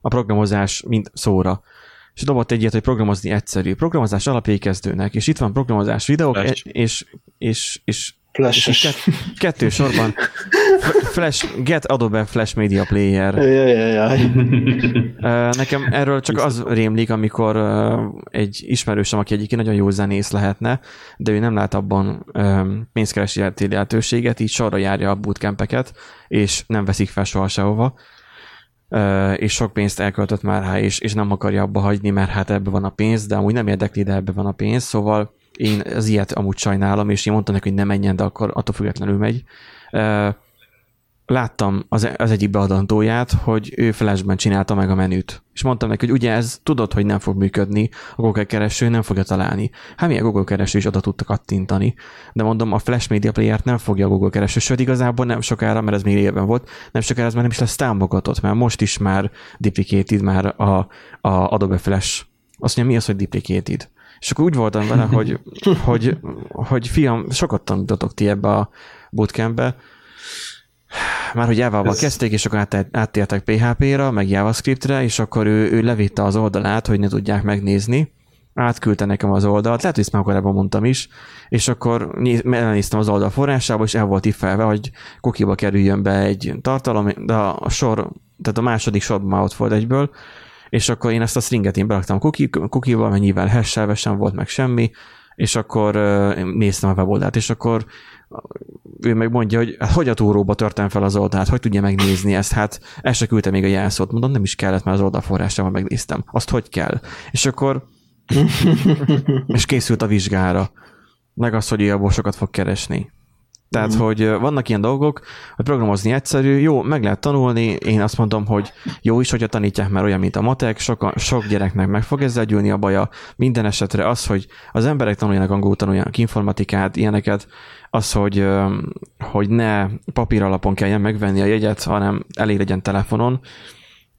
a programozás mint szóra és dobott egy ilyet, hogy programozni egyszerű. Programozás alapjai kezdőnek, és itt van programozás videók, és, és, és, és kett, kettő sorban. Flash, Get Adobe Flash Media Player. Jaj, Nekem erről csak az rémlik, amikor egy ismerősöm, aki egyik nagyon jó zenész lehetne, de ő nem lát abban pénzkeresi lehetőséget, így sorra járja a bootcampeket, és nem veszik fel soha sehova. És sok pénzt elköltött már rá, és, és nem akarja abba hagyni, mert hát ebbe van a pénz, de amúgy nem érdekli, de ebbe van a pénz, szóval én az ilyet amúgy sajnálom, és én mondtam neki, hogy ne menjen, de akkor attól függetlenül megy láttam az, az egyik beadandóját, hogy ő Flashben csinálta meg a menüt. És mondtam neki, hogy ugye ez tudod, hogy nem fog működni, a Google kereső nem fogja találni. Hát milyen Google kereső is oda tudta kattintani. De mondom, a Flash Media Player-t nem fogja a Google kereső, sőt igazából nem sokára, mert ez még élben volt, nem sokára ez már nem is lesz támogatott, mert most is már deprecated már a, a Adobe Flash. Azt mondja, mi az, hogy deprecated? És akkor úgy voltam vele, hogy, hogy, hogy fiam, sokat tanítotok ti ebbe a bootcampbe, már hogy Java-val Ez... kezdték, és akkor át, áttértek PHP-ra, meg JavaScript-re, és akkor ő, ő levitte az oldalát, hogy ne tudják megnézni, átküldte nekem az oldalt, lehet, hogy ezt már korábban mondtam is, és akkor elnéztem az oldal forrásába, és el volt itt felve, hogy kukiba kerüljön be egy tartalom, de a sor, tehát a második sorban már ott volt egyből, és akkor én ezt a stringet én beraktam kukival, mert nyilván hash sem volt meg semmi, és akkor néztem a weboldalt, és akkor ő meg mondja, hogy hát hogy a túróba törtem fel az oldalt, hogy tudja megnézni ezt, hát el se küldte még a jelszót, mondom, nem is kellett, mert az oldalforrásával megnéztem. Azt hogy kell? És akkor és készült a vizsgára. Meg az, hogy ő abból sokat fog keresni. Tehát, mm. hogy vannak ilyen dolgok, hogy programozni egyszerű, jó, meg lehet tanulni, én azt mondom, hogy jó is, hogyha tanítják, mert olyan, mint a matek, sok, sok gyereknek meg fog ezzel gyűlni a baja. Minden esetre az, hogy az emberek tanuljanak angolul, tanuljanak informatikát, ilyeneket, az, hogy, hogy ne papír alapon kelljen megvenni a jegyet, hanem elég legyen telefonon,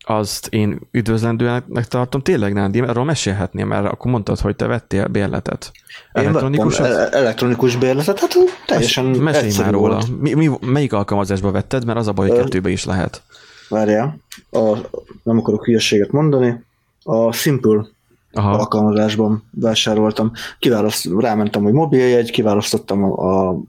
azt én üdvözlendőnek tartom. Tényleg, Nándi, erről mesélhetném, mert akkor mondtad, hogy te vettél bérletet. Elektronikus? Elektronikus bérletet, hát teljesen Mesélj már róla. Mi, mi, melyik alkalmazásba vetted, mert az a baj, hogy kettőbe is lehet. Várjál, a, nem akarok hülyeséget mondani. A Simple Aha. alkalmazásban vásároltam. Kiválaszt, rámentem, hogy mobiljegy, kiválasztottam a, a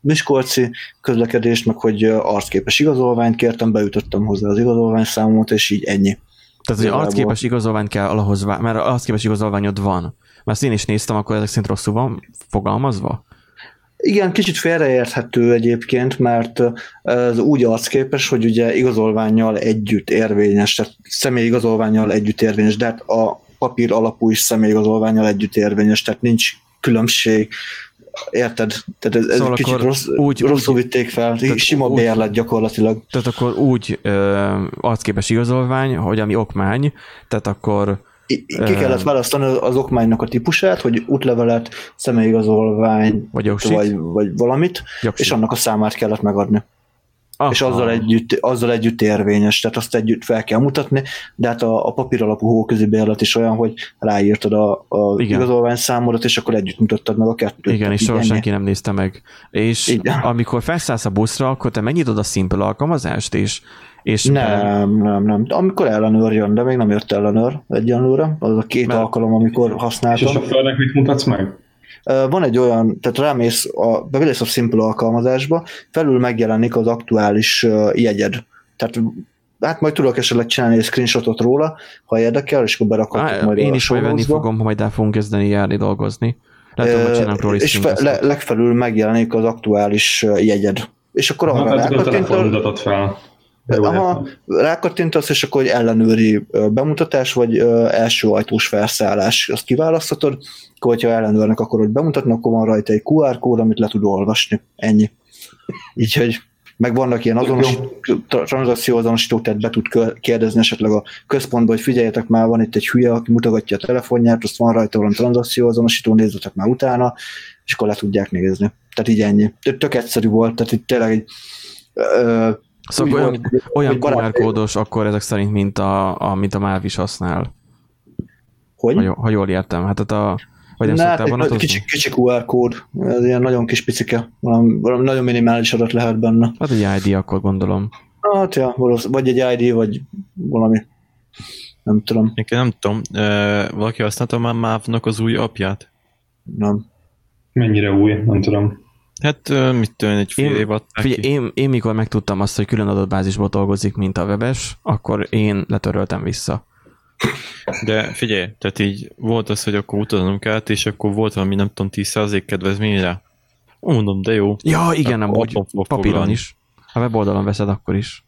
Miskolci közlekedést, meg hogy arcképes igazolványt kértem, beütöttem hozzá az igazolvány számot, és így ennyi. Tehát, hogy arcképes igazolvány kell alahhoz, mert arcképes igazolványod van. Mert én is néztem, akkor ezek szerint rosszul van fogalmazva? Igen, kicsit félreérthető egyébként, mert ez úgy arcképes, hogy ugye igazolványjal együtt érvényes, tehát személy igazolványjal együtt érvényes, de hát a papír alapú is személyigazolványal együtt érvényes, tehát nincs különbség. Érted? Tehát ez, szóval ez kicsit rossz, úgy, rosszul úgy, vitték fel, sima úgy, bérlet gyakorlatilag. Tehát akkor úgy ö, arcképes igazolvány, hogy ami okmány, tehát akkor ki kellett választani az okmánynak a típusát, hogy útlevelet, személyigazolvány, vagy, vagy, vagy valamit, Jogsi. és annak a számát kellett megadni. Aha. és azzal együtt, azzal együtt érvényes, tehát azt együtt fel kell mutatni, de hát a, a papír alapú hóközi bérlet is olyan, hogy ráírtad a, a igazolvány számodat, és akkor együtt mutattad meg a kettőt. Igen, és soha senki nem nézte meg. És Igen. amikor felszállsz a buszra, akkor te megnyitod a Simple alkalmazást, és és nem, nem, nem. Amikor ellenőr jön, de még nem jött ellenőr egyenlőre. Az a két Mert... alkalom, amikor használtam. És a sofőrnek mit mutatsz meg? Van egy olyan, tehát rámész a, bevélész a Simple alkalmazásba, felül megjelenik az aktuális jegyed. Tehát hát majd tudok esetleg csinálni egy screenshotot róla, ha érdekel, és akkor berakhatok majd Én is majd venni fogom, ha majd el fogunk kezdeni járni dolgozni. Lehet, hogy csinálunk róla is és fe, le, legfelül megjelenik az aktuális jegyed. És akkor arra hát rákattintol, fel. Aha, rákattintasz, és akkor hogy ellenőri bemutatás, vagy első ajtós felszállás. Azt kiválaszthatod, akkor hogyha ellenőrnek akkor, hogy bemutatnak, akkor van rajta egy QR kód, amit le tud olvasni. Ennyi. Így, hogy meg vannak ilyen azonos, tra- tranzakcióazonosítók, tehát be tud kérdezni esetleg a központba, hogy figyeljetek már, van itt egy hülye, aki mutogatja a telefonját, azt van rajta valami tranzakcióazonosító, nézzetek már utána, és akkor le tudják nézni. Tehát így ennyi. Tök egyszerű volt, tehát itt tényleg egy ö, Szóval olyan, olyan QR kódos akkor ezek szerint, mint a, a, mint a MÁV is használ, hogy? ha, jól- ha jól értem. Hát ott a, vagy nem Na, hát egy kicsi, kicsi QR kód, ez ilyen nagyon kis picike, valami, valami nagyon minimális adat lehet benne. Hát egy ID akkor gondolom. Hát ja, vagy egy ID, vagy valami, nem tudom, Én nem tudom, valaki használta már MÁV-nak az új apját? nem. Mennyire új, nem tudom. Hát mit tudom, egy fél Én- év adták Figyelj, ki. én, én mikor megtudtam azt, hogy külön adatbázisból dolgozik, mint a webes, akkor én letöröltem vissza. De figyelj, tehát így volt az, hogy akkor utaznunk át, és akkor volt valami, nem tudom, 10% kedvezményre. Mondom, de jó. Ja, igen, abban fog papíron is. Ha weboldalon veszed, akkor is.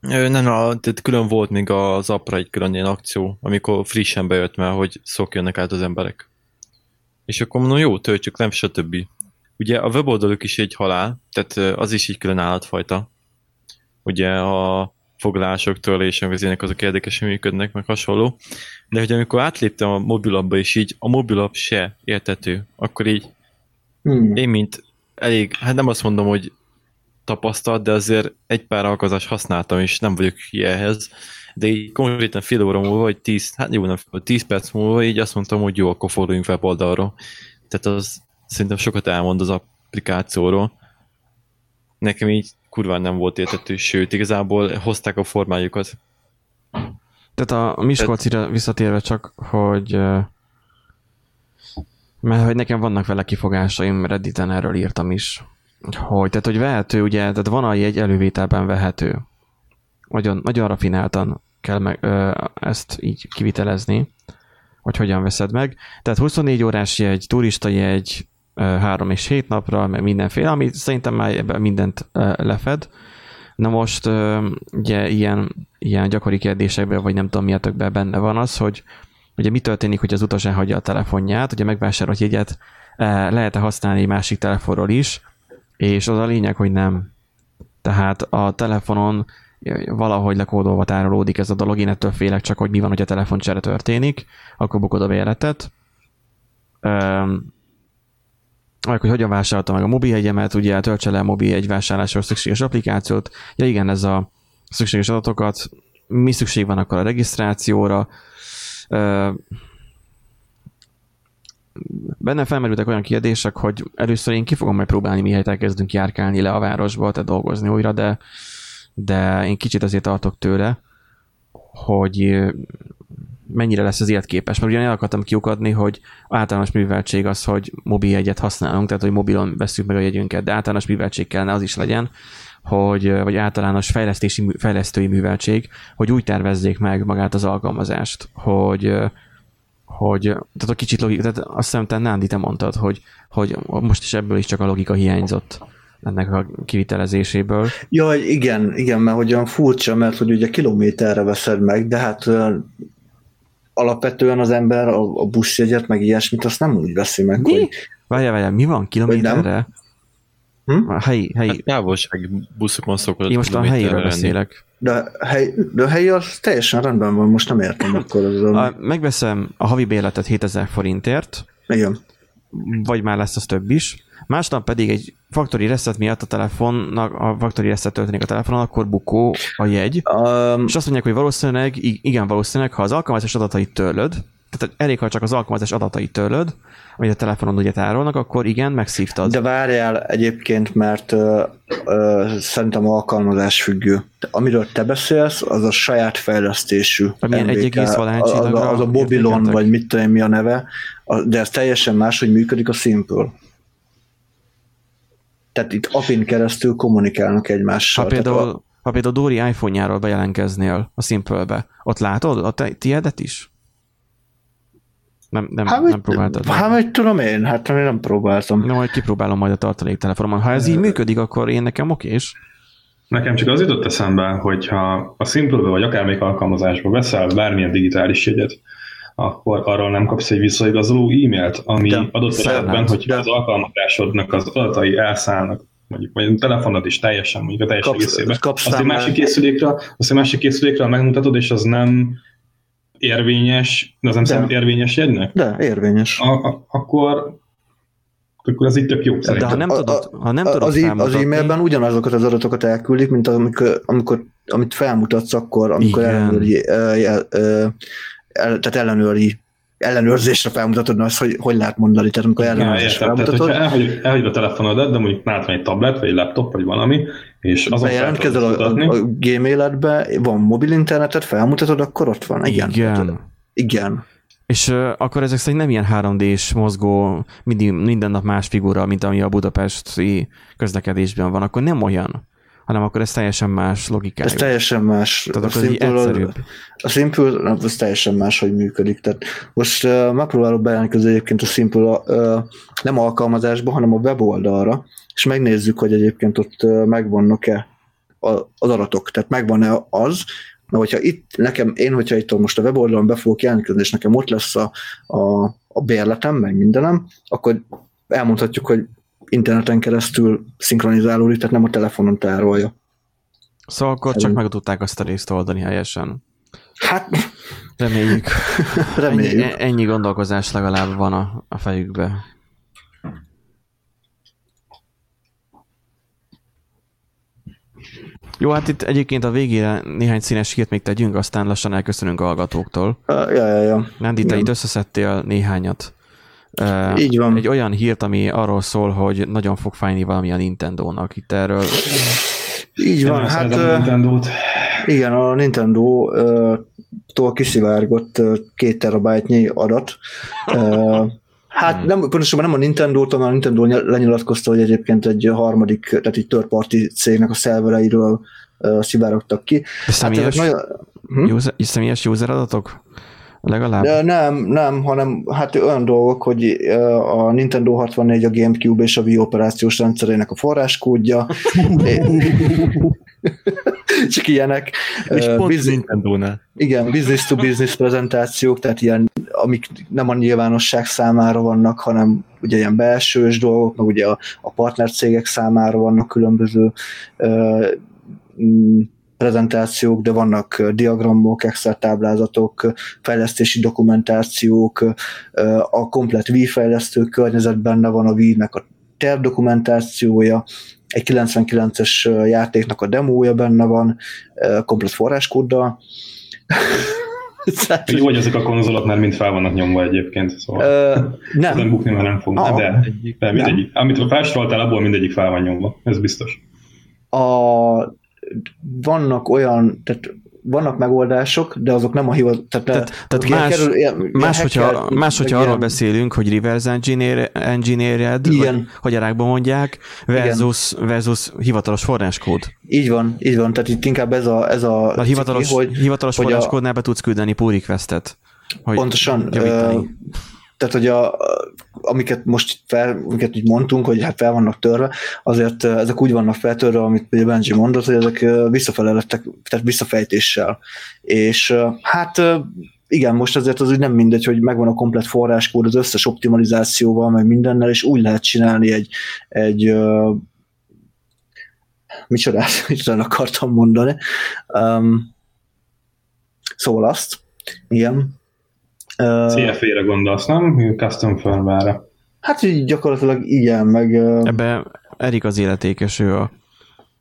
Nem, nem, tehát külön volt még az apra egy külön ilyen akció, amikor frissen bejött már, hogy szokjanak át az emberek. És akkor mondom, jó, töltsük nem, stb. Ugye a weboldaluk is egy halál, tehát az is egy külön állatfajta. Ugye a foglalások, törlések, vezének azok érdekesen működnek, meg hasonló. De hogy amikor átléptem a mobilapba, és így a mobilap se értető, akkor így Hmm. én, mint elég, hát nem azt mondom, hogy tapasztalt, de azért egy pár alkalmazást használtam, és nem vagyok hülye ehhez, de így konkrétan fél óra múlva, vagy 10, hát jó, nem, 10 perc múlva így azt mondtam, hogy jó, akkor forduljunk weboldalra. Tehát az szerintem sokat elmond az applikációról. Nekem így kurván nem volt értető, sőt, igazából hozták a formájukat. Tehát a Miskolcira visszatérve csak, hogy mert hogy nekem vannak vele kifogásaim, Redditen erről írtam is, hogy, tehát, hogy vehető, ugye, tehát van a jegy elővételben vehető. Nagyon, nagyon rafináltan kell meg, ö, ezt így kivitelezni, hogy hogyan veszed meg. Tehát 24 órás jegy, turista jegy, 3 és 7 napra, meg mindenféle, ami szerintem már ebben mindent lefed. Na most ugye ilyen, ilyen gyakori kérdésekben, vagy nem tudom miattokban benne van az, hogy ugye mi történik, hogy az utas elhagyja a telefonját, ugye megvásárolt jegyet eh, lehet-e használni egy másik telefonról is, és az a lényeg, hogy nem. Tehát a telefonon valahogy lekódolva tárolódik ez a dolog, én ettől félek csak, hogy mi van, hogy a telefoncsere történik, akkor bukod a. Um, meg, hogy hogyan vásároltam meg a mobiljegyemet, ugye töltse le a mobiljegy vásárlásról szükséges applikációt. Ja igen, ez a szükséges adatokat, mi szükség van akkor a regisztrációra. Benne felmerültek olyan kérdések, hogy először én ki fogom majd próbálni, mihelyt elkezdünk járkálni le a városba, tehát dolgozni újra, de, de én kicsit azért tartok tőle, hogy mennyire lesz az életképes. Mert ugye el akartam kiukadni, hogy általános műveltség az, hogy mobiljegyet használunk, tehát hogy mobilon veszünk meg a jegyünket, de általános műveltség kellene az is legyen, hogy, vagy általános fejlesztési, fejlesztői műveltség, hogy úgy tervezzék meg magát az alkalmazást, hogy, hogy tehát a kicsit logika, tehát azt hiszem, te Nándi, te mondtad, hogy, hogy most is ebből is csak a logika hiányzott ennek a kivitelezéséből. Jaj, igen, igen, mert hogy olyan furcsa, mert hogy ugye kilométerre veszed meg, de hát alapvetően az ember a, a buszjegyet, meg ilyesmit, azt nem úgy veszi meg, Mi? hogy Várjál, várjál, mi van kilométerre? Hm? A helyi, helyi, Hát távolság buszokon szokott én most a kilométerre helyiről beszélek. de, a hely, de a helyi az teljesen rendben van, most nem értem akkor az a... A, megveszem a havi bérletet 7000 forintért, Igen. Vagy már lesz az több is, másnap pedig egy factory reset miatt a telefonnak, a factory reset történik a telefonon, akkor bukó a jegy, Um, és azt mondják, hogy valószínűleg, igen, valószínűleg, ha az alkalmazás adatait törlöd, tehát elég, ha csak az alkalmazás adatait törlöd, amit a telefonon ugye tárolnak, akkor igen, megszívtad. De várjál egyébként, mert ö, ö, szerintem alkalmazás függő. De amiről te beszélsz, az a saját fejlesztésű. Amilyen egy egész az, az, a- az a értékeltek. vagy mit tudom mi a neve, a- de ez teljesen máshogy működik a Simple. Tehát itt API-n keresztül kommunikálnak egymással. Ha például, ha például Dóri iPhone-járól bejelentkeznél a Simple-be, ott látod a te, tiédet is? Nem, nem, Hát, nem próbáltad. Hát, mit tudom én, hát én nem próbáltam. Na, majd kipróbálom majd a tartaléktelefonomon. Ha ez így működik, akkor én nekem okés. Nekem csak az jutott eszembe, hogyha a simple vagy akármelyik alkalmazásba veszel bármilyen digitális jegyet, akkor arról nem kapsz egy visszaigazoló e-mailt, ami De, adott számlát. esetben, hogyha De. az alkalmazásodnak az adatai elszállnak, mondjuk vagy a telefonod is teljesen, mondjuk a teljes Kapsz- egészében, kapsz azt egy másik készülékre, azt egy másik készülékre megmutatod, és az nem érvényes, de az nem De. számít érvényes jegynek, De érvényes. a, a, akkor akkor az így tök jó De szerintem. ha nem A- tudod, ha nem A- tudod az, az e-mailben ugyanazokat az adatokat elküldik, mint amikor, amikor amit felmutatsz akkor, amikor Igen. ellenőri, ö, el, tehát ellenőri ellenőrzésre felmutatod azt, hogy hogy lehet mondani, tehát amikor Ja, ellenőrzésre. Tehát, felmutatod, hogyha elhagyod, elhagyod a telefonodat, de mondjuk nálad van egy tablet, vagy egy laptop, vagy valami, és azon bejelentkezel a, a, a Gmailedbe, van mobil internetet, felmutatod, akkor ott van. Igen. Igen. Igen. És uh, akkor ezek szerint nem ilyen 3D-s mozgó, mindig, minden nap más figura, mint ami a budapesti közlekedésben van, akkor nem olyan, hanem akkor ez teljesen más logikájú. Ez teljesen más. Tehát a akkor így Simple, egyszerűbb. a Simple, az teljesen más, hogy működik. Tehát most uh, megpróbálok bejelentkezni egyébként a Simple uh, nem alkalmazásba, hanem a weboldalra, és megnézzük, hogy egyébként ott uh, megvannak-e a, az adatok. Tehát megvan-e az, Na, hogyha itt nekem, én, hogyha itt most a weboldalon be fogok jelentkezni, és nekem ott lesz a, a, a bérletem, meg mindenem, akkor elmondhatjuk, hogy interneten keresztül szinkronizálódik, tehát nem a telefonon tárolja. Szóval akkor csak Szerint- meg tudták azt a részt oldani helyesen. Hát, Reméljük. reméljük. Ennyi, ennyi gondolkozás legalább van a, a fejükbe. Jó, hát itt egyébként a végére néhány színes hírt még tegyünk, aztán lassan elköszönünk a hallgatóktól. Uh, ja, ja, ja. Nandi, te itt összeszedtél néhányat. Uh, Így van. Egy olyan hírt, ami arról szól, hogy nagyon fog fájni valami a Nintendo-nak. Itt erről Így Én van, hát szeretem a Nintendo-t. igen, a Nintendo-tól kiszivárgott két terabájtnyi adat. Hát nem, pontosabban nem a Nintendo-tól, mert a Nintendo ny- lenyilatkozta, hogy egyébként egy harmadik, tehát egy third party cégnek a szervereiről uh, szivárogtak ki. de Hát személyes, ezek nagyon, hm? user, személyes user adatok? Legalább? De nem, nem, hanem hát olyan dolgok, hogy a Nintendo 64 a Gamecube és a Wii operációs rendszerének a forráskódja. Csak ilyenek. És Ö, pont biz- Nintendo-nál. Igen, business to business prezentációk, tehát ilyen, amik nem a nyilvánosság számára vannak, hanem ugye ilyen belsős dolgok, meg ugye a, a partnercégek számára vannak különböző mm, prezentációk, de vannak diagramok, Excel táblázatok, fejlesztési dokumentációk, a komplet Wii fejlesztő környezet benne van a Wii-nek a terv dokumentációja, egy 99-es ö, játéknak a demója benne van, komplet forráskóddal. Jó, hogy ezek a konzolok már mind fel vannak nyomva egyébként, szóval ö, nem nem, bukni már nem fog. Ah, de, de mindegyik. Amit felsoroltál, abból mindegyik fel van nyomva. Ez biztos. a, vannak olyan, tehát vannak megoldások, de azok nem a hivat, tehát, Tehát- tehát ilyen más- kerül, ilyen, ilyen Más, hogyha, más, hogyha meg arról ilyen- beszélünk, hogy reverse engineer, engineered, Igen. hogy a rákban mondják, versus, versus hivatalos forráskód. Így van, így van, tehát itt inkább ez a, ez a, A hivatalos, ciki, hogy, hivatalos hogy a- forráskódnál be tudsz küldeni pull requestet. Hogy Pontosan. javítani. Ö, tehát, hogy a, amiket most fel, amiket így mondtunk, hogy hát fel vannak törve, azért ezek úgy vannak feltörve, amit Benji mondott, hogy ezek ö, visszafele lettek, tehát visszafejtéssel. És hát igen, most azért az úgy nem mindegy, hogy megvan a komplet forráskód az összes optimalizációval, meg mindennel, és úgy lehet csinálni egy, egy ö, micsodát, micsodát akartam mondani. Um, szóval azt, igen. Ö, CFA-re gondolsz, nem? Custom firmware Hát így gyakorlatilag igen, meg Ebbe Erik az életékes, ő a,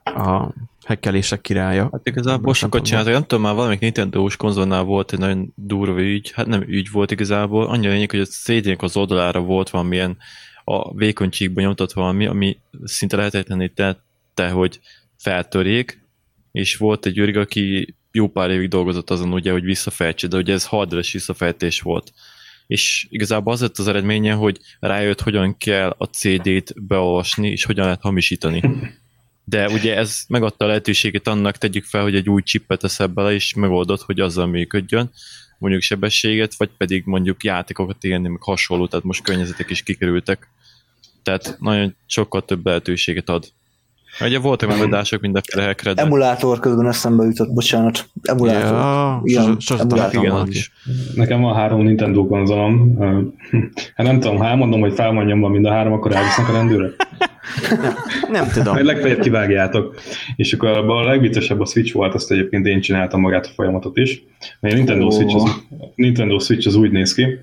a hekkelések királya. Hát igazából Most sokat nem csináltak, nem tudom, már valamelyik Nintendo-s konzolnál volt egy nagyon durva ügy, hát nem ügy volt igazából, annyira lényeg, hogy a CD-nek az oldalára volt valamilyen a vékonycsíkban nyomtott valami, ami szinte lehetetlené tette, hogy feltörjék, és volt egy őrig, aki jó pár évig dolgozott azon ugye, hogy visszafejtse, de ugye ez hardveres visszafejtés volt. És igazából az lett az eredménye, hogy rájött, hogyan kell a CD-t beolvasni, és hogyan lehet hamisítani. De ugye ez megadta a lehetőséget annak, tegyük fel, hogy egy új csippet teszel bele, és megoldod, hogy azzal működjön. mondjuk sebességet, vagy pedig mondjuk játékokat írni, meg hasonló, tehát most környezetek is kikerültek. Tehát nagyon sokkal több lehetőséget ad. Ugye voltak megoldások mindenféle hackre, de... Emulátor közben eszembe jutott, bocsánat. Emulátor. Ja, sose- sose emulátor. Igen, is. Nekem van három Nintendo konzolom. Hát nem tudom, ha elmondom, hogy felmondjam van mind a három, akkor elvisznek a rendőrre. Nem tudom. Majd legfeljebb kivágjátok. És akkor abban a legviccesebb a Switch volt, azt egyébként én csináltam magát a folyamatot is. A Nintendo. Switch az, Nintendo Switch az úgy néz ki,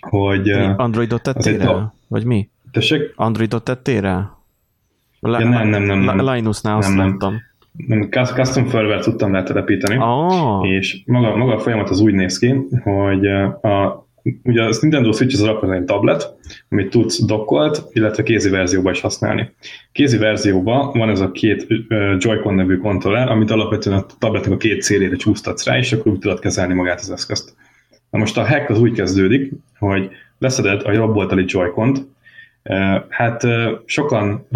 hogy... Androidot tettél rá? Vagy mi? Tessék? Androidot tettél rá? La- Ja, nem, nem, nem, nem. Linusnál azt Nem, nem. láttam. Nem, Custom firmware tudtam rá telepíteni. Oh, És maga, maga a folyamat az úgy néz ki, hogy a, ugye a Nintendo Switch az alapvetően egy tablet, amit tudsz dokkolt, illetve kézi verzióban is használni. Kézi verzióban van ez a két Joy-Con nevű kontroller, amit alapvetően a tabletnek a két szélére csúsztatsz rá, és akkor úgy tudod kezelni magát az eszközt. Na most a hack az úgy kezdődik, hogy leszeded a jobb oldali Joy-Cont, Hát sokan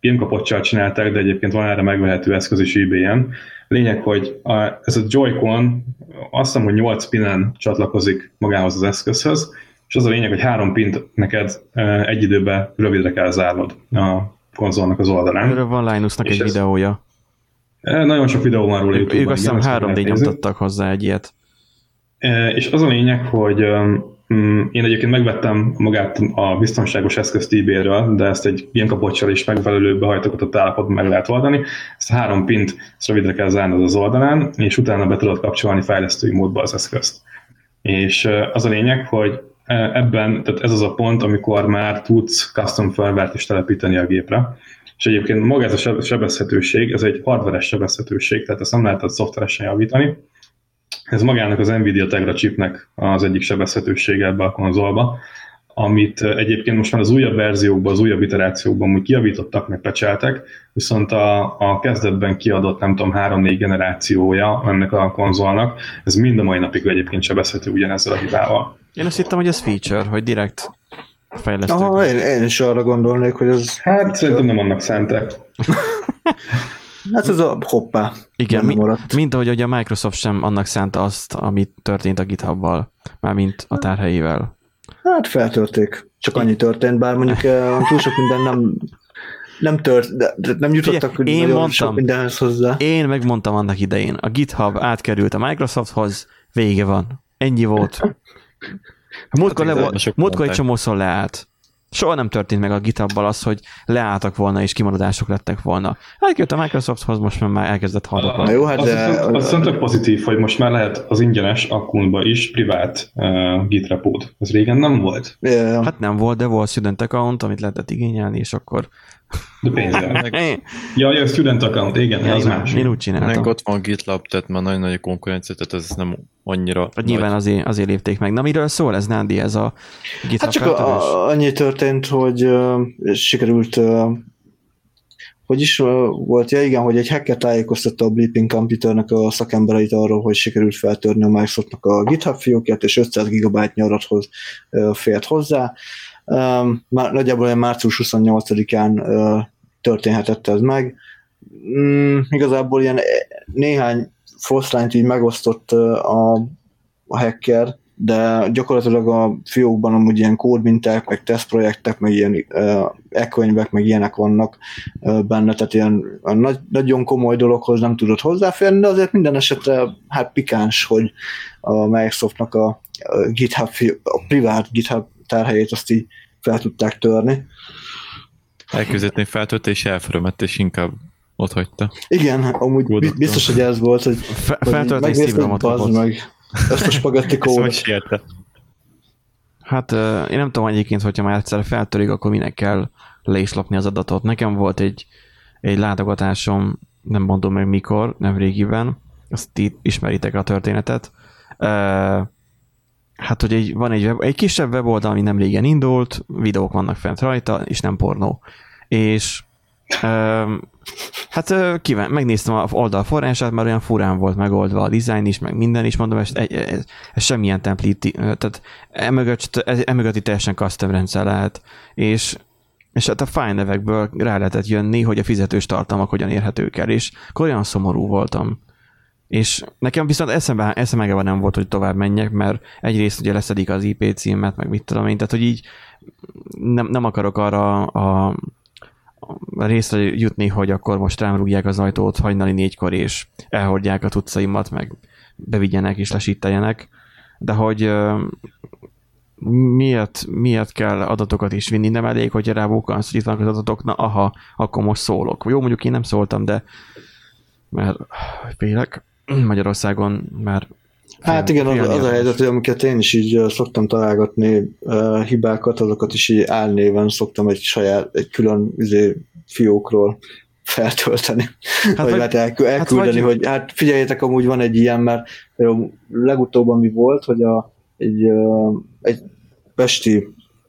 gamekapocsal csinálták, de egyébként van erre megvehető eszköz is eBay-en. Lényeg, hogy a, ez a Joy-Con azt hiszem, hogy 8 pinen csatlakozik magához az eszközhöz, és az a lényeg, hogy három pint neked egy időben rövidre kell zárnod a konzolnak az oldalán. erről van Linusnak És egy ez- videója. Nagyon sok videó van róla Ők, YouTube-on. ők azt hiszem ezt meg 3D lehet nézni. nyomtattak hozzá egy ilyet. És az a lényeg, hogy én egyébként megvettem magát a biztonságos eszközt eBay-ről, de ezt egy ilyen kapocsal is megfelelő behajtogatott állapotban meg lehet oldani. Ezt a három pint ezt rövidre kell zárnod az oldalán, és utána be tudod kapcsolni fejlesztői módba az eszközt. És az a lényeg, hogy ebben, tehát ez az a pont, amikor már tudsz custom firmware-t is telepíteni a gépre. És egyébként maga ez a seb- sebezhetőség, ez egy hardveres sebezhetőség, tehát ezt nem lehet szoftveresen javítani, ez magának az Nvidia Tegra chipnek az egyik sebezhetősége ebbe a konzolba, amit eh, egyébként most már az újabb verziókban, az újabb iterációkban úgy kiavítottak, meg pecseltek, viszont a, a kezdetben kiadott, nem tudom, három-négy generációja ennek a konzolnak, ez mind a mai napig egyébként sebezhető ugyanezzel a hibával. Én azt hittem, hogy ez feature, hogy direkt fejlesztők. Aha, én, én is arra gondolnék, hogy ez, Hát szerintem nem annak szánták. hát ez a hoppá. Igen, mi, maradt. mint ahogy ugye a Microsoft sem annak szánta azt, amit történt a GitHub-val, mármint a tárhelyével. Hát feltörték. Csak annyi történt, bár mondjuk eh, túl sok minden nem nem tört, de, nem jutottak Figyelj, én nagyon mondtam. sok mindenhez hozzá. Én megmondtam annak idején, a GitHub átkerült a Microsofthoz, vége van. Ennyi volt. Múltkor, le Hát, sok múltkor egy csomószor leállt. Soha nem történt meg a GitHub-bal az, hogy leálltak volna és kimaradások lettek volna. Átkerült a Microsofthoz, most már már elkezdett haldokolni. jó, hát Azt de... azt tök pozitív, hogy most már lehet az ingyenes akkumunkba is privát uh, git repód. Ez régen nem volt, Ja, Hát nem volt, de volt student account, amit lehetett igényelni, és akkor... de pénzzel. Én, ja, ja, student account, igen, az én, más. én úgy Meg csináltam. ott van a GitLab, tehát már nagyon nagy a konkurencia, tehát ez nem annyira Vagy nyilván nagy. azért, azért lépték meg. Na miről szól ez, Nándi, ez a GitHub Hát csak feltörés? a, annyi történt, hogy uh, sikerült, uh, hogy is uh, volt, ja igen, hogy egy hacker tájékoztatta a Bleeping Computernek a szakembereit arról, hogy sikerült feltörni a Microsoftnak a GitHub fiókját, és 500 GB adathoz uh, fért hozzá. Már nagyjából olyan március 28-án uh, történhetett ez meg. Mm, igazából ilyen néhány foszlányt így megosztott a, a hacker, de gyakorlatilag a fiókban amúgy ilyen kódminták, meg tesztprojektek, meg ilyen e-könyvek, meg ilyenek vannak benne, tehát ilyen a nagy, nagyon komoly dologhoz nem tudott hozzáférni, de azért minden esetre hát pikáns, hogy a Microsoftnak a, GitHub, a privát GitHub tárhelyét azt így fel tudták törni. Elképzelhetni feltörte és elförömett, és inkább ott hagyta. Igen, amúgy Kódot biztos, hogy ez volt, hogy Fe- hogy így Feltölt egy megnézted, kapott. meg ezt a spagetti kódot. Hát én nem tudom egyébként, hogyha már egyszer feltörik, akkor minek kell le is az adatot. Nekem volt egy, egy látogatásom, nem mondom meg mikor, nem régiben, azt ti ismeritek a történetet. Hát, hogy egy, van egy, web, egy kisebb weboldal, ami nem régen indult, videók vannak fent rajta, és nem pornó. És ö, hát ö, kíván, megnéztem a oldal forrását, mert olyan furán volt megoldva a design is, meg minden is, mondom, ez, ez, ez semmilyen template, tehát emögött, ez, emögött itt teljesen custom rendszer lehet, és és hát a file nevekből rá lehetett jönni, hogy a fizetős tartalmak hogyan érhetők el, és akkor olyan szomorú voltam. És nekem viszont eszembe, eszembe nem volt, hogy tovább menjek, mert egyrészt ugye leszedik az IP címet, meg mit tudom én, tehát hogy így nem, nem akarok arra a, a részre jutni, hogy akkor most rám rúgják az ajtót hajnali négykor, és elhordják a tucaimat, meg bevigyenek és lesíteljenek, de hogy miért, miért kell adatokat is vinni, nem elég, hogy rá bukkansz, hogy itt vannak az adatok, na aha, akkor most szólok. Jó, mondjuk én nem szóltam, de mert félek Magyarországon, mert Hát igen, az, az a helyzet, hogy amiket én is így szoktam találgatni uh, hibákat, azokat is így álnéven szoktam egy saját, egy külön izé, fiókról feltölteni, hát vagy, vagy hát elkü- elküldeni, hát vagy... hogy hát figyeljetek, amúgy van egy ilyen, mert legutóbb ami volt, hogy a, egy, egy pesti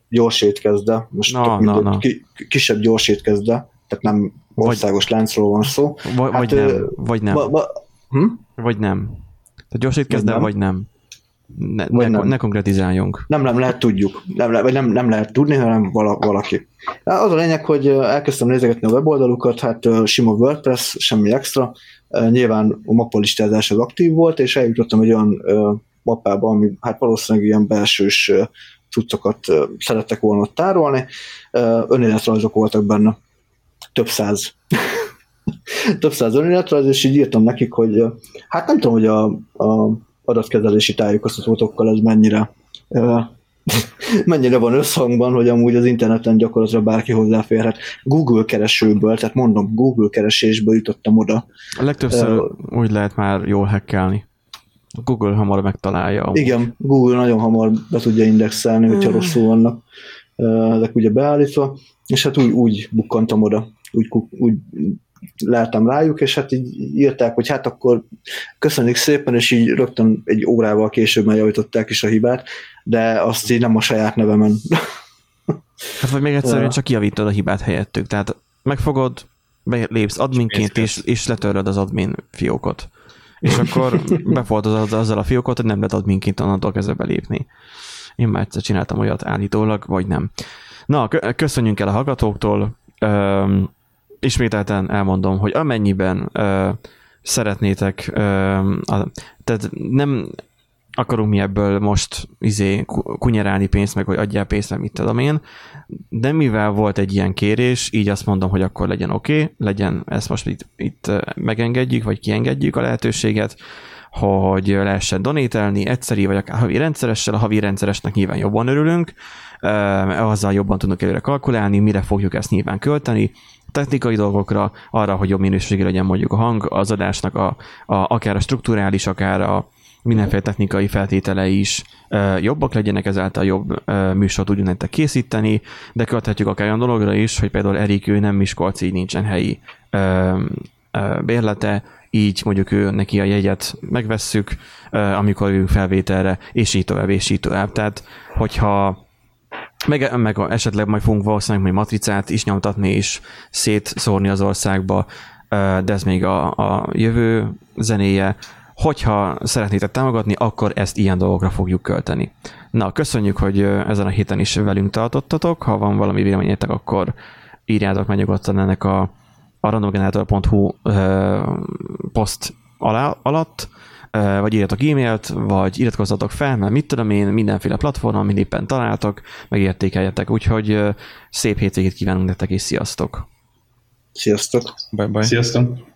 gyors étkezde, most na, na, na. Ki, kisebb gyors étkezde, tehát nem országos vagy, láncról van szó. Vagy, hát, vagy nem, vagy nem. Ba, ba, hm? Vagy nem. Tehát gyors étkezde, vagy nem. Ne, vagy ne, nem. ne konkretizáljunk. Nem, nem lehet tudjuk. Nem, vagy nem, nem lehet tudni, hanem valaki. Az a lényeg, hogy elkezdtem nézegetni a weboldalukat, hát sima WordPress, semmi extra. Nyilván a mappalistázás az aktív volt, és eljutottam egy olyan mappába, ami hát valószínűleg ilyen belsős cuccokat szerettek volna ott tárolni. Önéletrajzok voltak benne. Több száz. Több száz önéletrajz, és így írtam nekik, hogy hát nem tudom, hogy a, a adatkezelési tájékoztatótokkal ez mennyire mennyire van összhangban, hogy amúgy az interneten gyakorlatilag bárki hozzáférhet. Google keresőből, tehát mondom, Google keresésből jutottam oda. A legtöbbször uh, úgy lehet már jól hackelni. Google hamar megtalálja. Amúgy. Igen, Google nagyon hamar be tudja indexelni, hogyha hmm. rosszul vannak ezek ugye beállítva, és hát úgy, úgy bukkantam oda, úgy, úgy leltem rájuk, és hát így írták, hogy hát akkor köszönjük szépen, és így rögtön egy órával később megjavították is a hibát, de azt így nem a saját nevemen. Hát vagy még egyszerűen csak javítod a hibát helyettük, tehát megfogod, lépsz adminként, és, és letöröd az admin fiókot. És akkor befoltozod azzal a fiókot, hogy nem lehet adminként onnantól kezdve belépni. Én már egyszer csináltam olyat állítólag, vagy nem. Na, köszönjünk el a hallgatóktól ismételten elmondom, hogy amennyiben ö, szeretnétek, ö, a, tehát nem akarunk mi ebből most izé kunyerálni pénzt, meg hogy adjál pénzt, meg mit tudom én, de mivel volt egy ilyen kérés, így azt mondom, hogy akkor legyen oké, okay, legyen, ezt most itt, itt megengedjük, vagy kiengedjük a lehetőséget, hogy lehessen donételni egyszeri, vagy akár havi rendszeressel, a havi rendszeresnek nyilván jobban örülünk, azzal jobban tudunk előre kalkulálni, mire fogjuk ezt nyilván költeni, technikai dolgokra, arra, hogy jobb minőségű legyen mondjuk a hang, az adásnak a, a, akár a strukturális, akár a mindenféle technikai feltételei is e, jobbak legyenek, ezáltal jobb e, műsort tudjunk nektek készíteni, de költhetjük akár olyan dologra is, hogy például Erik ő nem Miskolc, így nincsen helyi e, e, bérlete, így mondjuk ő neki a jegyet megvesszük, amikor jövünk felvételre, és így tovább, és így tovább. Tehát, hogyha meg, meg esetleg majd fogunk valószínűleg majd matricát is nyomtatni és szétszórni az országba, de ez még a, a jövő zenéje. Hogyha szeretnétek támogatni, akkor ezt ilyen dolgokra fogjuk költeni. Na, köszönjük, hogy ezen a héten is velünk tartottatok. Ha van valami véleményetek, akkor írjátok meg nyugodtan ennek a, a randomgenerator.hu poszt alá, alatt vagy írjatok e-mailt, vagy iratkozzatok fel, mert mit tudom én, mindenféle platformon, amit éppen találtok, megértékeljetek, úgyhogy szép hétvégét kívánunk nektek, és sziasztok! Sziasztok! Bye bye! Sziasztok!